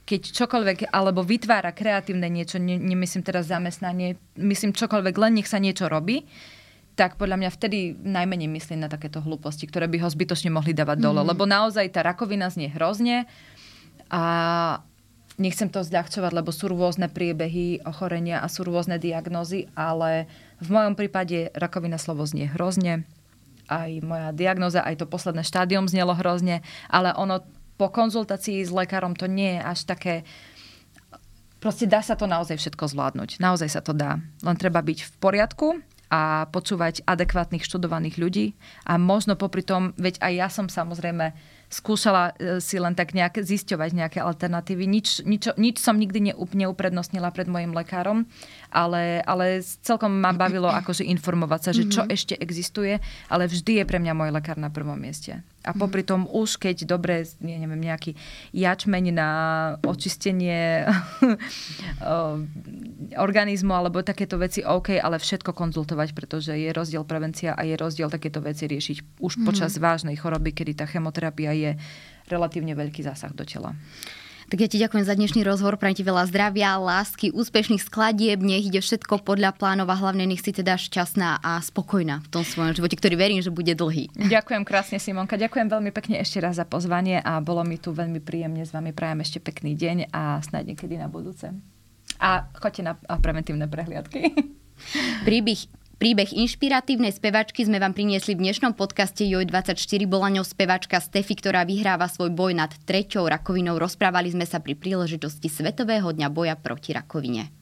keď čokoľvek, alebo vytvára kreatívne niečo, ne, nemyslím teraz zamestnanie, myslím čokoľvek, len nech sa niečo robí, tak podľa mňa vtedy najmenej myslím na takéto hlúposti, ktoré by ho zbytočne mohli dávať dole. Mm-hmm. Lebo naozaj tá rakovina znie hrozne a nechcem to zľahčovať, lebo sú rôzne priebehy ochorenia a sú rôzne diagnózy, ale v mojom prípade rakovina slovo znie hrozne. Aj moja diagnoza, aj to posledné štádium znelo hrozne, ale ono po konzultácii s lekárom to nie je až také... Proste dá sa to naozaj všetko zvládnuť. Naozaj sa to dá. Len treba byť v poriadku a počúvať adekvátnych študovaných ľudí. A možno popri tom, veď aj ja som samozrejme skúšala e, si len tak nejak zisťovať nejaké alternatívy. Nič, nič, nič som nikdy neuprednostnila pred mojim lekárom, ale, ale celkom ma bavilo akože informovať sa, že čo mm-hmm. ešte existuje, ale vždy je pre mňa môj lekár na prvom mieste. A mhm. popri tom už keď dobre, nie, neviem, nejaký jačmeň na očistenie organizmu alebo takéto veci, OK, ale všetko konzultovať, pretože je rozdiel prevencia a je rozdiel takéto veci riešiť už mm. počas vážnej choroby, kedy tá chemoterapia je relatívne veľký zásah do tela. Tak ja ti ďakujem za dnešný rozhovor, prajem ti veľa zdravia, lásky, úspešných skladieb, nech ide všetko podľa plánov a hlavne nech si teda šťastná a spokojná v tom svojom živote, ktorý verím, že bude dlhý. Ďakujem krásne Simonka, ďakujem veľmi pekne ešte raz za pozvanie a bolo mi tu veľmi príjemne s vami, prajem ešte pekný deň a snáď niekedy na budúce. A choďte na preventívne prehliadky. Príbeh, Príbeh inšpiratívnej spevačky sme vám priniesli v dnešnom podcaste Joj24. Bola ňou spevačka Stefy, ktorá vyhráva svoj boj nad treťou rakovinou. Rozprávali sme sa pri príležitosti Svetového dňa boja proti rakovine.